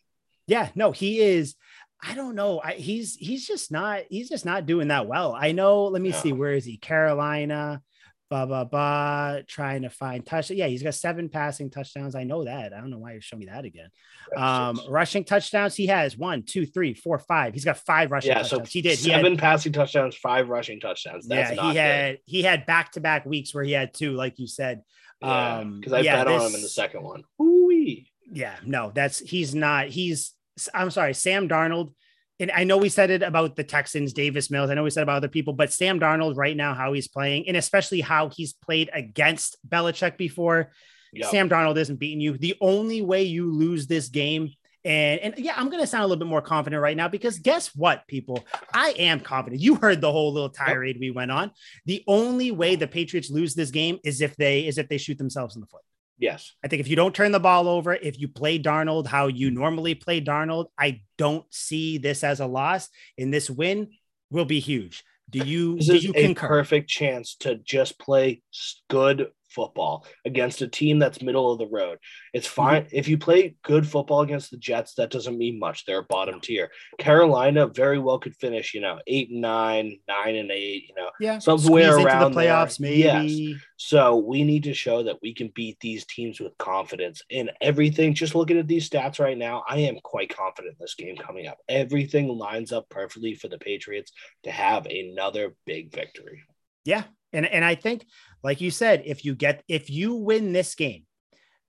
Yeah, no, he is. I don't know. I, he's he's just not he's just not doing that well. I know. Let me yeah. see. Where is he? Carolina. Blah blah blah. Trying to find touch. Yeah, he's got seven passing touchdowns. I know that. I don't know why you're showing me that again. Um, rushing touchdowns. He has one, two, three, four, five. He's got five rushing yeah, touchdowns. So he did. Seven he had, passing touchdowns, five rushing touchdowns. That's yeah, he had good. he had back to back weeks where he had two, like you said. Yeah, because um, I yeah, bet this, on him in the second one. Ooh-wee. Yeah, no, that's he's not. He's I'm sorry, Sam Darnold. And I know we said it about the Texans, Davis Mills. I know we said about other people, but Sam Darnold right now, how he's playing, and especially how he's played against Belichick before. Yep. Sam Darnold isn't beating you. The only way you lose this game and, and yeah, I'm going to sound a little bit more confident right now because guess what, people? I am confident. You heard the whole little tirade we went on. The only way the Patriots lose this game is if they is if they shoot themselves in the foot. Yes. I think if you don't turn the ball over, if you play Darnold how you normally play Darnold, I don't see this as a loss. And this win will be huge. Do you? This do is you a concur? perfect chance to just play good football against a team that's middle of the road. It's mm-hmm. fine mm-hmm. if you play good football against the Jets. That doesn't mean much. They're bottom tier. Carolina very well could finish, you know, eight and nine, nine and eight. You know, yeah, somewhere around the playoffs. There. Maybe. Yes. So we need to show that we can beat these teams with confidence in everything. Just looking at these stats right now, I am quite confident in this game coming up. Everything lines up perfectly for the Patriots to have another big victory. Yeah, and and I think, like you said, if you get if you win this game,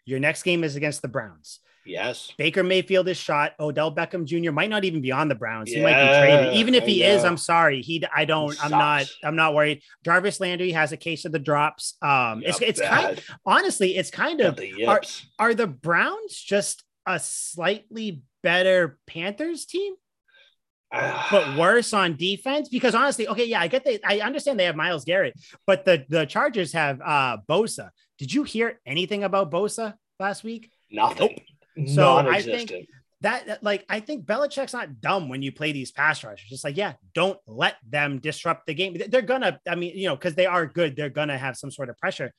your next game is against the Browns. Yes. Baker Mayfield is shot. Odell Beckham Jr. might not even be on the Browns. Yeah, he might be traded. Even if he is, I'm sorry. He I don't I'm not I'm not worried. Jarvis Landry has a case of the drops. Um yep, it's it's bad. kind honestly, it's kind of are, are the Browns just a slightly better Panthers team? But worse on defense because honestly, okay, yeah, I get they I understand they have Myles Garrett, but the the Chargers have uh Bosa. Did you hear anything about Bosa last week? Nothing. Nope. So I think that, that like I think Belichick's not dumb when you play these pass rushers. Just like, yeah, don't let them disrupt the game. They're gonna, I mean, you know, because they are good, they're gonna have some sort of pressure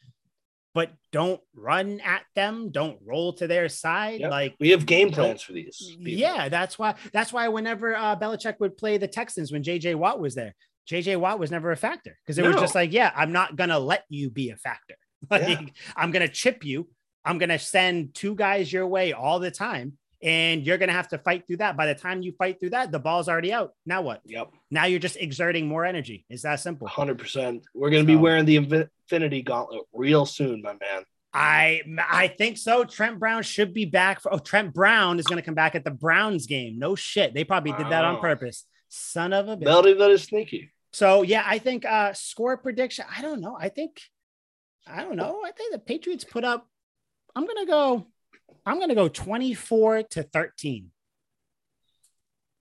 but don't run at them. Don't roll to their side. Yep. Like we have game plans for these. People. Yeah, that's why. That's why whenever uh, Belichick would play the Texans when J.J. Watt was there, J.J. Watt was never a factor because it no. was just like, yeah, I'm not gonna let you be a factor. Like yeah. I'm gonna chip you. I'm gonna send two guys your way all the time, and you're gonna have to fight through that. By the time you fight through that, the ball's already out. Now what? Yep. Now you're just exerting more energy. Is that simple? Hundred percent. We're gonna so, be wearing the Infinity Gauntlet real soon, my man. I I think so. Trent Brown should be back. For, oh, Trent Brown is going to come back at the Browns game. No shit. They probably did that on purpose. Son of a bitch. Melody that is sneaky. So yeah, I think uh score prediction. I don't know. I think I don't know. I think the Patriots put up. I'm gonna go. I'm gonna go 24 to 13.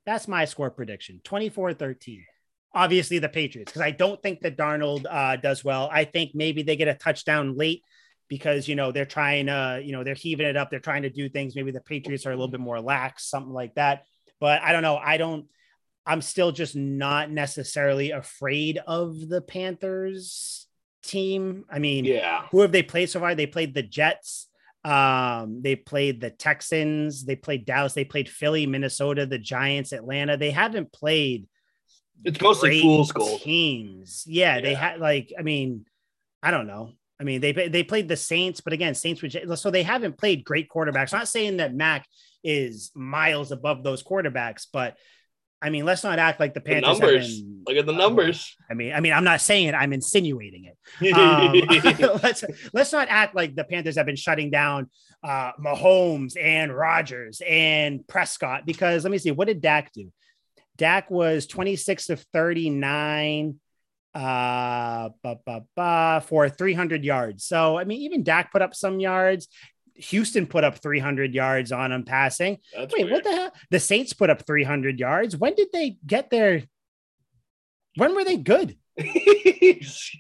That's my score prediction. 24-13. Obviously the Patriots, because I don't think that Darnold uh, does well. I think maybe they get a touchdown late because you know they're trying to, you know, they're heaving it up. They're trying to do things. Maybe the Patriots are a little bit more lax, something like that. But I don't know. I don't. I'm still just not necessarily afraid of the Panthers team. I mean, Yeah. who have they played so far? They played the Jets. Um, they played the Texans. They played Dallas. They played Philly, Minnesota, the Giants, Atlanta. They haven't played It's mostly fool's gold. teams. Yeah, they had like, I mean, I don't know. I mean, they they played the Saints, but again, Saints which so they haven't played great quarterbacks. I'm not saying that Mac is miles above those quarterbacks, but I mean, let's not act like the The Panthers. have numbers. been- Look at the numbers. I mean, I mean, I'm not saying it. I'm insinuating it. Um, let's let's not act like the Panthers have been shutting down uh, Mahomes and Rodgers and Prescott because let me see, what did Dak do? Dak was 26 of 39 uh ba, ba, ba, for 300 yards. So I mean, even Dak put up some yards. Houston put up 300 yards on him passing. That's Wait, weird. what the hell? The Saints put up 300 yards. When did they get their? When were they good? this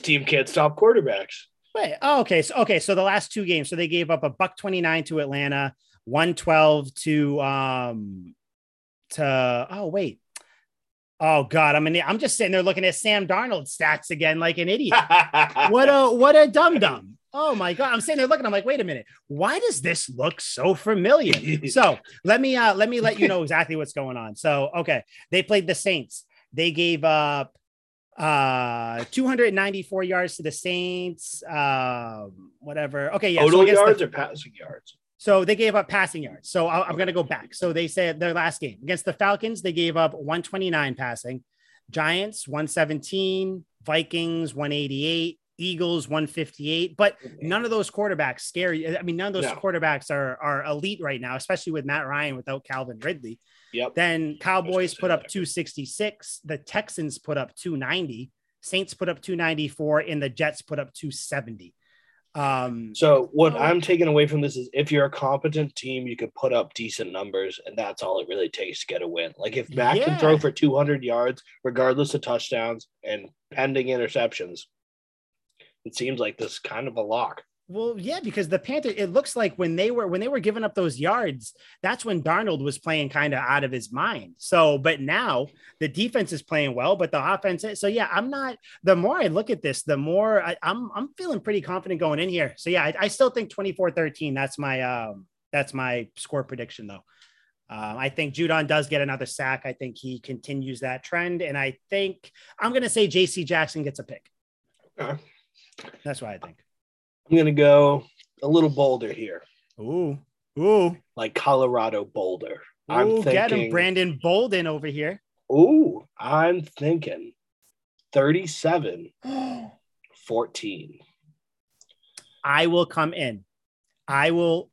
team can't stop quarterbacks. Wait, oh, okay. So okay, so the last two games, so they gave up a buck 29 to Atlanta, 112 to um to oh wait. Oh god, I'm an, I'm just sitting there looking at Sam Darnold stats again like an idiot. what a what a dum dum. Oh my god, I'm sitting there looking. I'm like, wait a minute, why does this look so familiar? so let me uh let me let you know exactly what's going on. So okay, they played the Saints. They gave up uh 294 yards to the Saints. Um, whatever. Okay, yeah. so Total the- yards or passing yards? so they gave up passing yards. So I'm going to go back. So they said their last game against the Falcons, they gave up 129 passing, Giants 117, Vikings 188, Eagles 158. But none of those quarterbacks scare you. I mean, none of those No. quarterbacks are are elite right now, especially with Matt Ryan without Calvin Ridley. Yep. Then Cowboys put up that. 266, the Texans put up 290, Saints put up 294, and the Jets put up 270. Um, So what Oh. I'm taking away from this is if you're a competent team, you could put up decent numbers, and that's all it really takes to get a win. Like if Mac Yeah. can throw for 200 yards, regardless of touchdowns and pending interceptions, it seems like this kind of a lock. Well, yeah, because the Panthers, it looks like when they were when they were giving up those yards, that's when Darnold was playing kind of out of his mind. So, but now the defense is playing well, but the offense. So, yeah, I'm not. The more I look at this, the more I, I'm I'm feeling pretty confident going in here. So, yeah, I, I still think 24-13. That's my um that's my score prediction though. Um, I think Judon does get another sack. I think he continues that trend, and I think I'm going to say J.C. Jackson gets a pick. Okay. That's what I think. I'm gonna go a little bolder here, Ooh, ooh. like Colorado Boulder. I'm Ooh, get him, Brandon Bolden over here. Ooh, I'm thinking 37 14. I will come in. I will.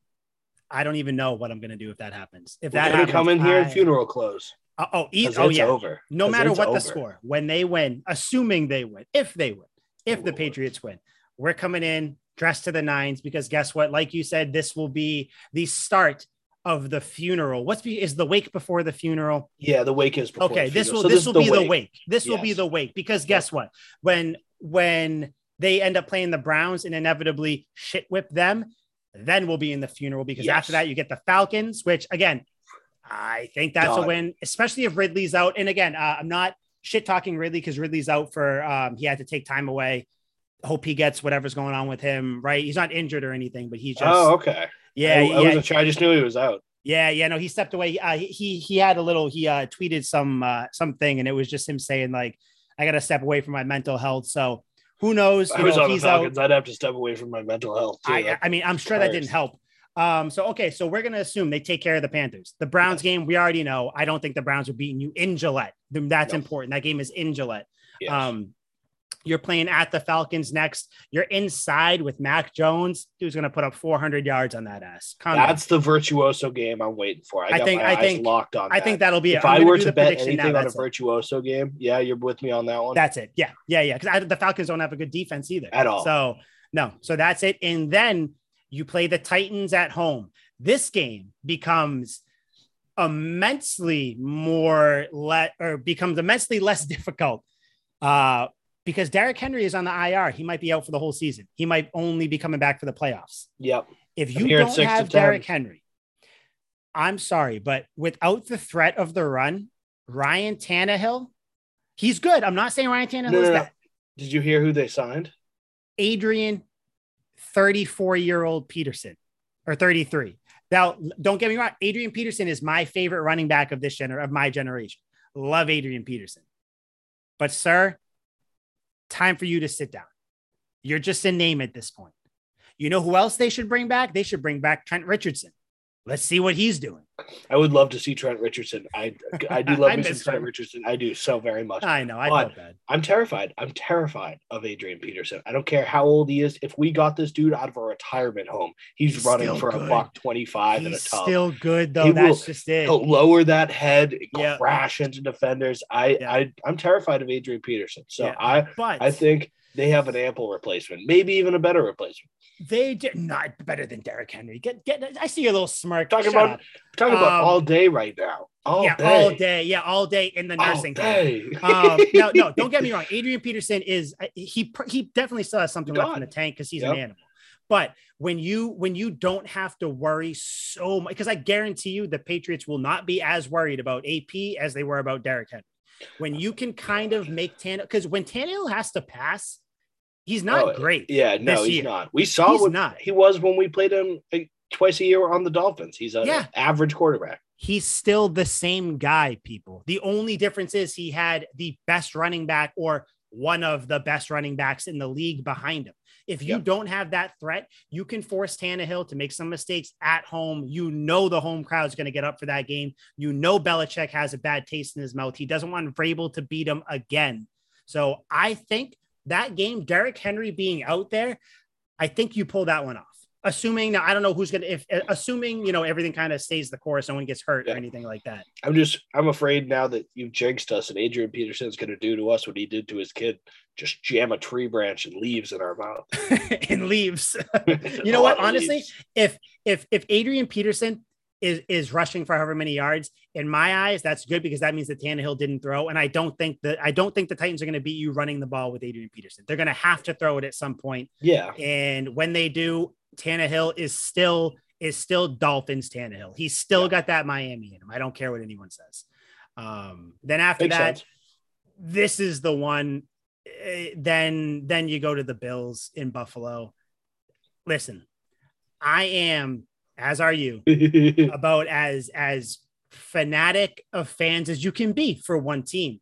I don't even know what I'm going to do if that happens. If We're that gonna happens, come in here I- and funeral close. Oh, oh, e- oh yeah. over. No matter what the score, when they win, assuming they win, if they win, if the Patriots win, we're coming in dressed to the nines because guess what? Like you said, this will be the start of the funeral. What's be is the wake before the funeral? Yeah, the wake is before okay the this will. So this will is be the wake this will be the wake because guess what when when they end up playing the browns and inevitably shit whip them then we'll be in the funeral because Yes. after that you get the falcons which again i think that's a win especially if ridley's out and again uh, i'm not shit talking ridley because ridley's out for um, he had to take time away hope he gets whatever's going on with him right he's not injured or anything but he's just Oh, okay. yeah I, I yeah wasn't sure. I just knew he was out. yeah, yeah, no, he stepped away. Uh, he he had a little. He uh, tweeted some uh, something, and it was just him saying like, "I got to step away from my mental health." So who knows? I You was know, on the he's out. Falcons. I'd have to step away from my mental health. Too. I, I mean, I'm sure that didn't help. Um, so okay, so we're gonna assume they take care of the Panthers. The Browns game, we already know. I don't think the Browns are beating you in Gillette. That's No. important. That game is in Gillette. Yes. Um, You're playing at the Falcons next. You're inside with Mac Jones. Dude's going to put up 400 yards on that ass. Calm That's down. the virtuoso game I'm waiting for. I, I think. I think locked on. I that. think that'll be. If I were to bet anything now, on a virtuoso it. game, yeah, you're with me on that one. That's it. Yeah, yeah, yeah. Because the Falcons don't have a good defense either at all. So no, so that's it. And then you play the Titans at home. This game becomes immensely more let or becomes immensely less difficult uh, because Derrick Henry is on the IR. He might be out for the whole season. He might only be coming back for the playoffs. Yep. If you don't have Derrick Henry, I'm sorry, but without the threat of the run, Ryan Tannehill, he's good. I'm not saying Ryan Tannehill no, is no, no. Did you hear who they signed? Adrian, 34 year old Peterson or 33. Now, don't get me wrong. Adrian Peterson is my favorite running back of this gener of my generation. Love Adrian Peterson. But, sir, time for you to sit down. You're just a name at this point. You know who else they should bring back? They should bring back Trent Richardson. Let's see what he's doing. I would love to see Trent Richardson. I I do love me some Trent Richardson. I do so very much. I know. I felt bad. I'm terrified. I'm terrified of Adrian Peterson. I don't care how old he is. If we got this dude out of a retirement home, he's, he's running for good. a buck twenty five in a tub. Still good though. He That's will, just it. He'll lower that head, yep. crash into defenders. I yep. I I'm terrified of Adrian Peterson. So yeah. I but, I think they have an ample replacement, maybe even a better replacement. They did not better than Derrick Henry. Get get. I see a little smirk. Talking Shut about up. talking um, about all day right now. All yeah, day. all day. Yeah, all day in the nursing home. um, no, no, don't get me wrong. Adrian Peterson is uh, he he definitely still has something left in the tank because he's yep. an animal. But when you when you don't have to worry so much, because I guarantee you the Patriots will not be as worried about AP as they were about Derrick Henry. When you can kind of make Tannehill, because when Tannehill has to pass, He's not oh, great. Yeah, no, he's year. not. We saw he's what not. he was when we played him eh, twice a year on the Dolphins. He's an yeah. average quarterback. He's still the same guy, people. The only difference is he had the best running back or one of the best running backs in the league behind him. If you yep. don't have that threat, you can force Tannehill to make some mistakes at home. You know the home crowd is going to get up for that game. You know Belichick has a bad taste in his mouth. He doesn't want Vrabel to beat him again. So I think that game, Derrick Henry being out there, I think you pull that one off. Assuming now, I don't know who's gonna if uh, assuming you know everything kind of stays the course, no one gets hurt yeah. or anything like that. I'm just I'm afraid now that you've jinxed us and Adrian Peterson's gonna do to us what he did to his kid, just jam a tree branch and leaves in our mouth. and leaves. you know what? Honestly, leaves. if if if Adrian Peterson is is rushing for however many yards. In my eyes, that's good because that means that Tannehill didn't throw. And I don't think that I don't think the Titans are going to beat you running the ball with Adrian Peterson. They're going to have to throw it at some point. Yeah. And when they do, Tannehill is still is still Dolphins Tannehill. He's still yeah. got that Miami in him. I don't care what anyone says. Um, then after Makes that, sense. this is the one. Uh, then then you go to the Bills in Buffalo. Listen, I am as are you, about as as fanatic of fans as you can be for one team.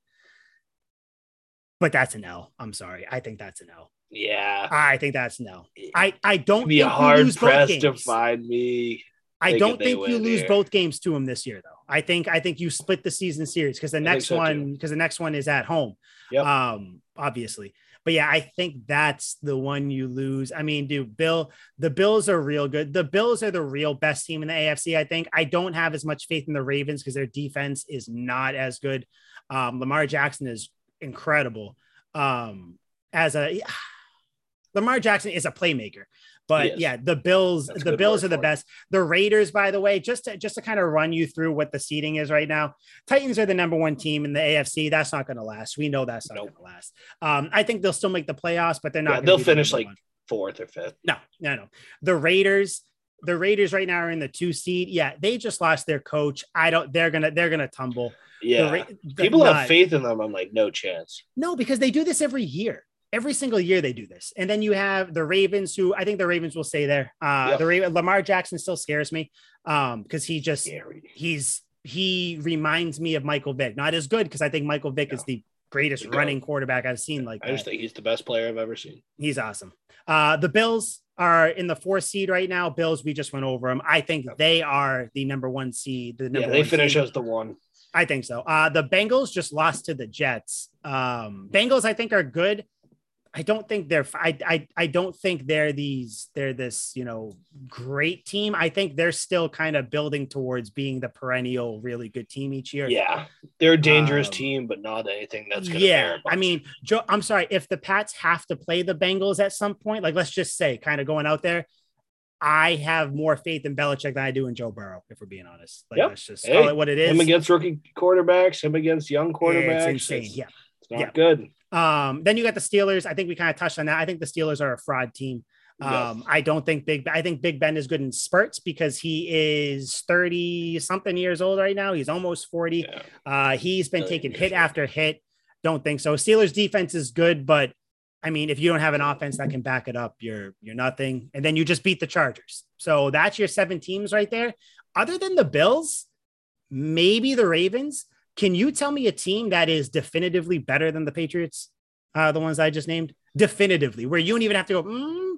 But that's an L. I'm sorry. I think that's an L. Yeah. I think that's no. I I don't be hard pressed to find me. I don't think you lose here. both games to him this year, though. I think I think you split the season series because the next so one because the next one is at home. Yep. Um, obviously. But yeah, I think that's the one you lose. I mean, dude, Bill, the Bills are real good. The Bills are the real best team in the AFC. I think I don't have as much faith in the Ravens because their defense is not as good. Um, Lamar Jackson is incredible. Um, as a Lamar Jackson is a playmaker. But yeah, the Bills, That's the Bills are the best. The Raiders, by the way, just to just to kind of run you through what the seating is right now. Titans are the number one team in the AFC. That's not going to last. We know that's not nope. going to last. Um, I think they'll still make the playoffs, but they're not. Yeah, they'll finish the like one. fourth or fifth. No, no, no. The Raiders, the Raiders right now are in the two seed. Yeah, they just lost their coach. I don't. They're gonna. They're gonna tumble. Yeah, the, the, people not, have faith in them. I'm like, no chance. No, because they do this every year every single year they do this. And then you have the Ravens, who I think the Ravens will stay there. Uh, yep. The Raven, Lamar Jackson still scares me um, because he just Scary. he's he reminds me of Michael Vick. Not as good because I think Michael Vick no. is the greatest running quarterback I've seen. Like I just think he's the best player I've ever seen. He's awesome. Uh, the Bills are in the fourth seed right now. Bills, we just went over them. I think yep. they are the number one seed. The number yeah, they finish seed. as the one. I think so. Uh, the Bengals just lost to the Jets. Um, Bengals, I think, are good I don't think they're I, I I don't think they're these they're this you know great team. I think they're still kind of building towards being the perennial really good team each year. Yeah, they're a dangerous Um, team, but not anything that's gonna yeah. I mean, Joe, I'm sorry if the Pats have to play the Bengals at some point. Like let's just say, kind of going out there. I have more faith in Belichick than I do in Joe Burrow, if we're being honest. Like Yep. let's just Hey, call it what it is. him against rookie quarterbacks, him against young quarterbacks. It's insane. It's, Yeah. it's not Yeah. good. Um, then you got the Steelers. I think we kind of touched on that. I think the Steelers are a fraud team. Um, I don't think Big. I think Big Ben is good in spurts because he is thirty something years old right now. He's almost forty. Yeah. Uh, he's been taking hit old. after hit. Don't think so. Steelers defense is good, but I mean, if you don't have an offense that can back it up, you're you're nothing. And then you just beat the Chargers. So that's your seven teams right there. Other than the Bills, maybe the Ravens. Can you tell me a team that is definitively better than the Patriots? Uh, the ones I just named, definitively, where you don't even have to go. "Mm,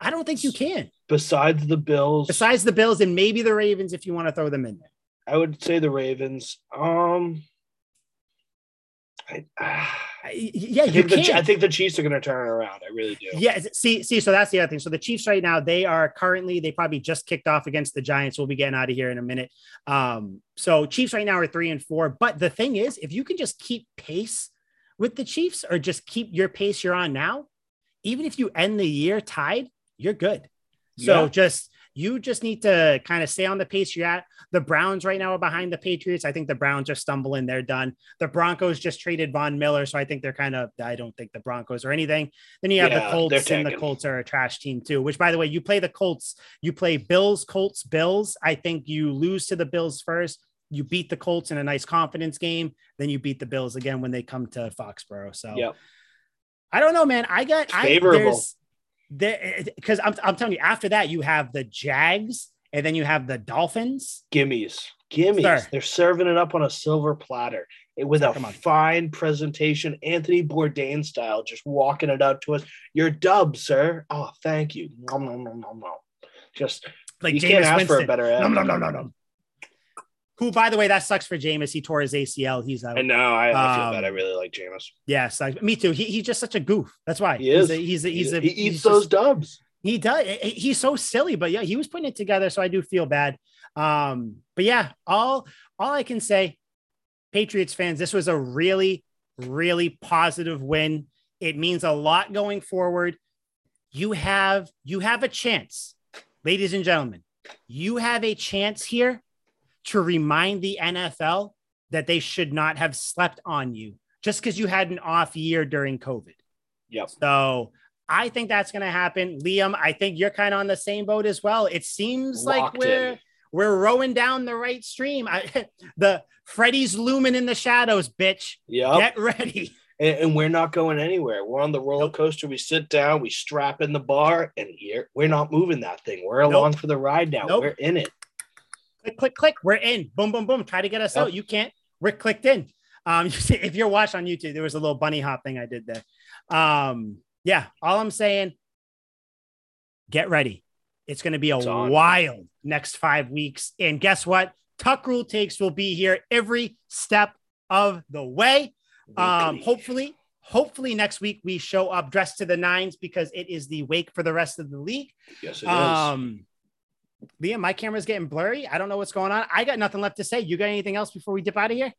I don't think you can. Besides the Bills, Besides the Bills and maybe the Ravens, if you want to throw them in there. I would say the Ravens. Um, I, I- yeah, I you think, the. I think the Chiefs are going to turn it around. I really do. Yeah, see, see, so that's the other thing. So the Chiefs right now, they are currently, they probably just kicked off against the Giants. We'll be getting out of here in a minute. Um, so Chiefs right now are three and four. But the thing is, if you can just keep pace with the Chiefs or just keep your pace you're on now, even if you end the year tied, you're good. So Yeah. just you just need to kind of stay on the pace you're at. The Browns right now are behind the Patriots. I think the Browns are stumbling. They're done. The Broncos just traded Von Miller. So I think they're kind of, I don't think the Broncos or anything. Then you have Yeah, the Colts, and the. Colts are a trash team too. Which, by the way, you play the Colts, you play Bills, Colts, Bills. I think you lose to the Bills first. You beat the Colts in a nice confidence game. Then you beat the Bills again when they come to Foxborough. So Yep. I don't know, man. I got I, Favorable. there's there because I'm I'm telling you, after that you have the Jags and then you have the Dolphins. Gimmies. Gimmies. Sir. They're serving it up on a silver platter with a fine presentation, Anthony Bourdain style, just walking it out to us. Your dub, sir. Oh, thank you. Nom, nom, nom, nom, nom. Just Like you can't Jameis ask for a better. Nom, nom, nom, nom, nom. Who, by the way, that sucks for Jameis. He tore his ACL. He's out. I know. I, I feel Um, bad. I really like Jameis. Yes, I, me too. He, he's just such a goof. That's why He is. He's a, he's a, he's a, he he's eats those just- dubs. He does. He's so silly, but yeah, he was putting it together. So I do feel bad. Um, but yeah, all all I can say, Patriots fans, this was a really, really positive win. It means a lot going forward. You have you have a chance, ladies and gentlemen. You have a chance here to remind the NFL that they should not have slept on you just because you had an off year during COVID. Yep. So I think that's going to happen. Liam, I think you're kind of on the same boat as well. It seems like we're in. we're rowing down the right stream. I, the Freddy's looming in the shadows, bitch. Yep. Get ready. and, and we're not going anywhere. We're on the roller coaster. We sit down, we strap in the bar, and here we're not moving that thing. We're Nope. along for the ride now. Nope. We're in it. Click, click, click. We're in. Boom, boom, boom. Try to get us Yep. out. You can't. We're clicked in. Um, you see, if you're watching on YouTube, there was a little bunny hop thing I did there. Um, yeah. All I'm saying, get ready. It's going to be a wild next five weeks. And guess what? Tuck Rule Takes will be here every step of the way. Um, hopefully, hopefully next week we show up dressed to the nines because it is the wake for the rest of the league. yes, it is. Liam, my camera's getting blurry. I don't know what's going on. I got nothing left to say. You got anything else before we dip out of here?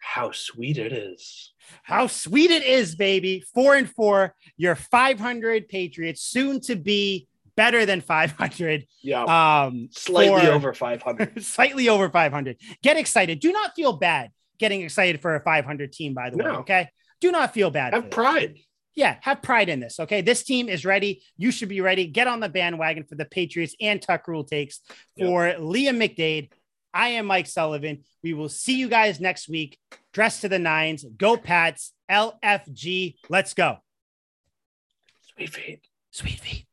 How sweet it is. How sweet it is, baby. Four and four. Your 500 Patriots, soon to be better than 500. Yeah, Um, slightly over 500. slightly over 500. Get excited. Do not feel bad getting excited for a 500 team, by the way. Okay. Do not feel bad. Have pride. Yeah, have pride in this. Okay. This team is ready. You should be ready. Get on the bandwagon for the Patriots and Tuck Rule takes Yep. for Liam McDade. I am Mike Sullivan. We will see you guys next week. Dress to the nines. Go Pats. LFG. Let's go. Sweet feet. Sweet feet.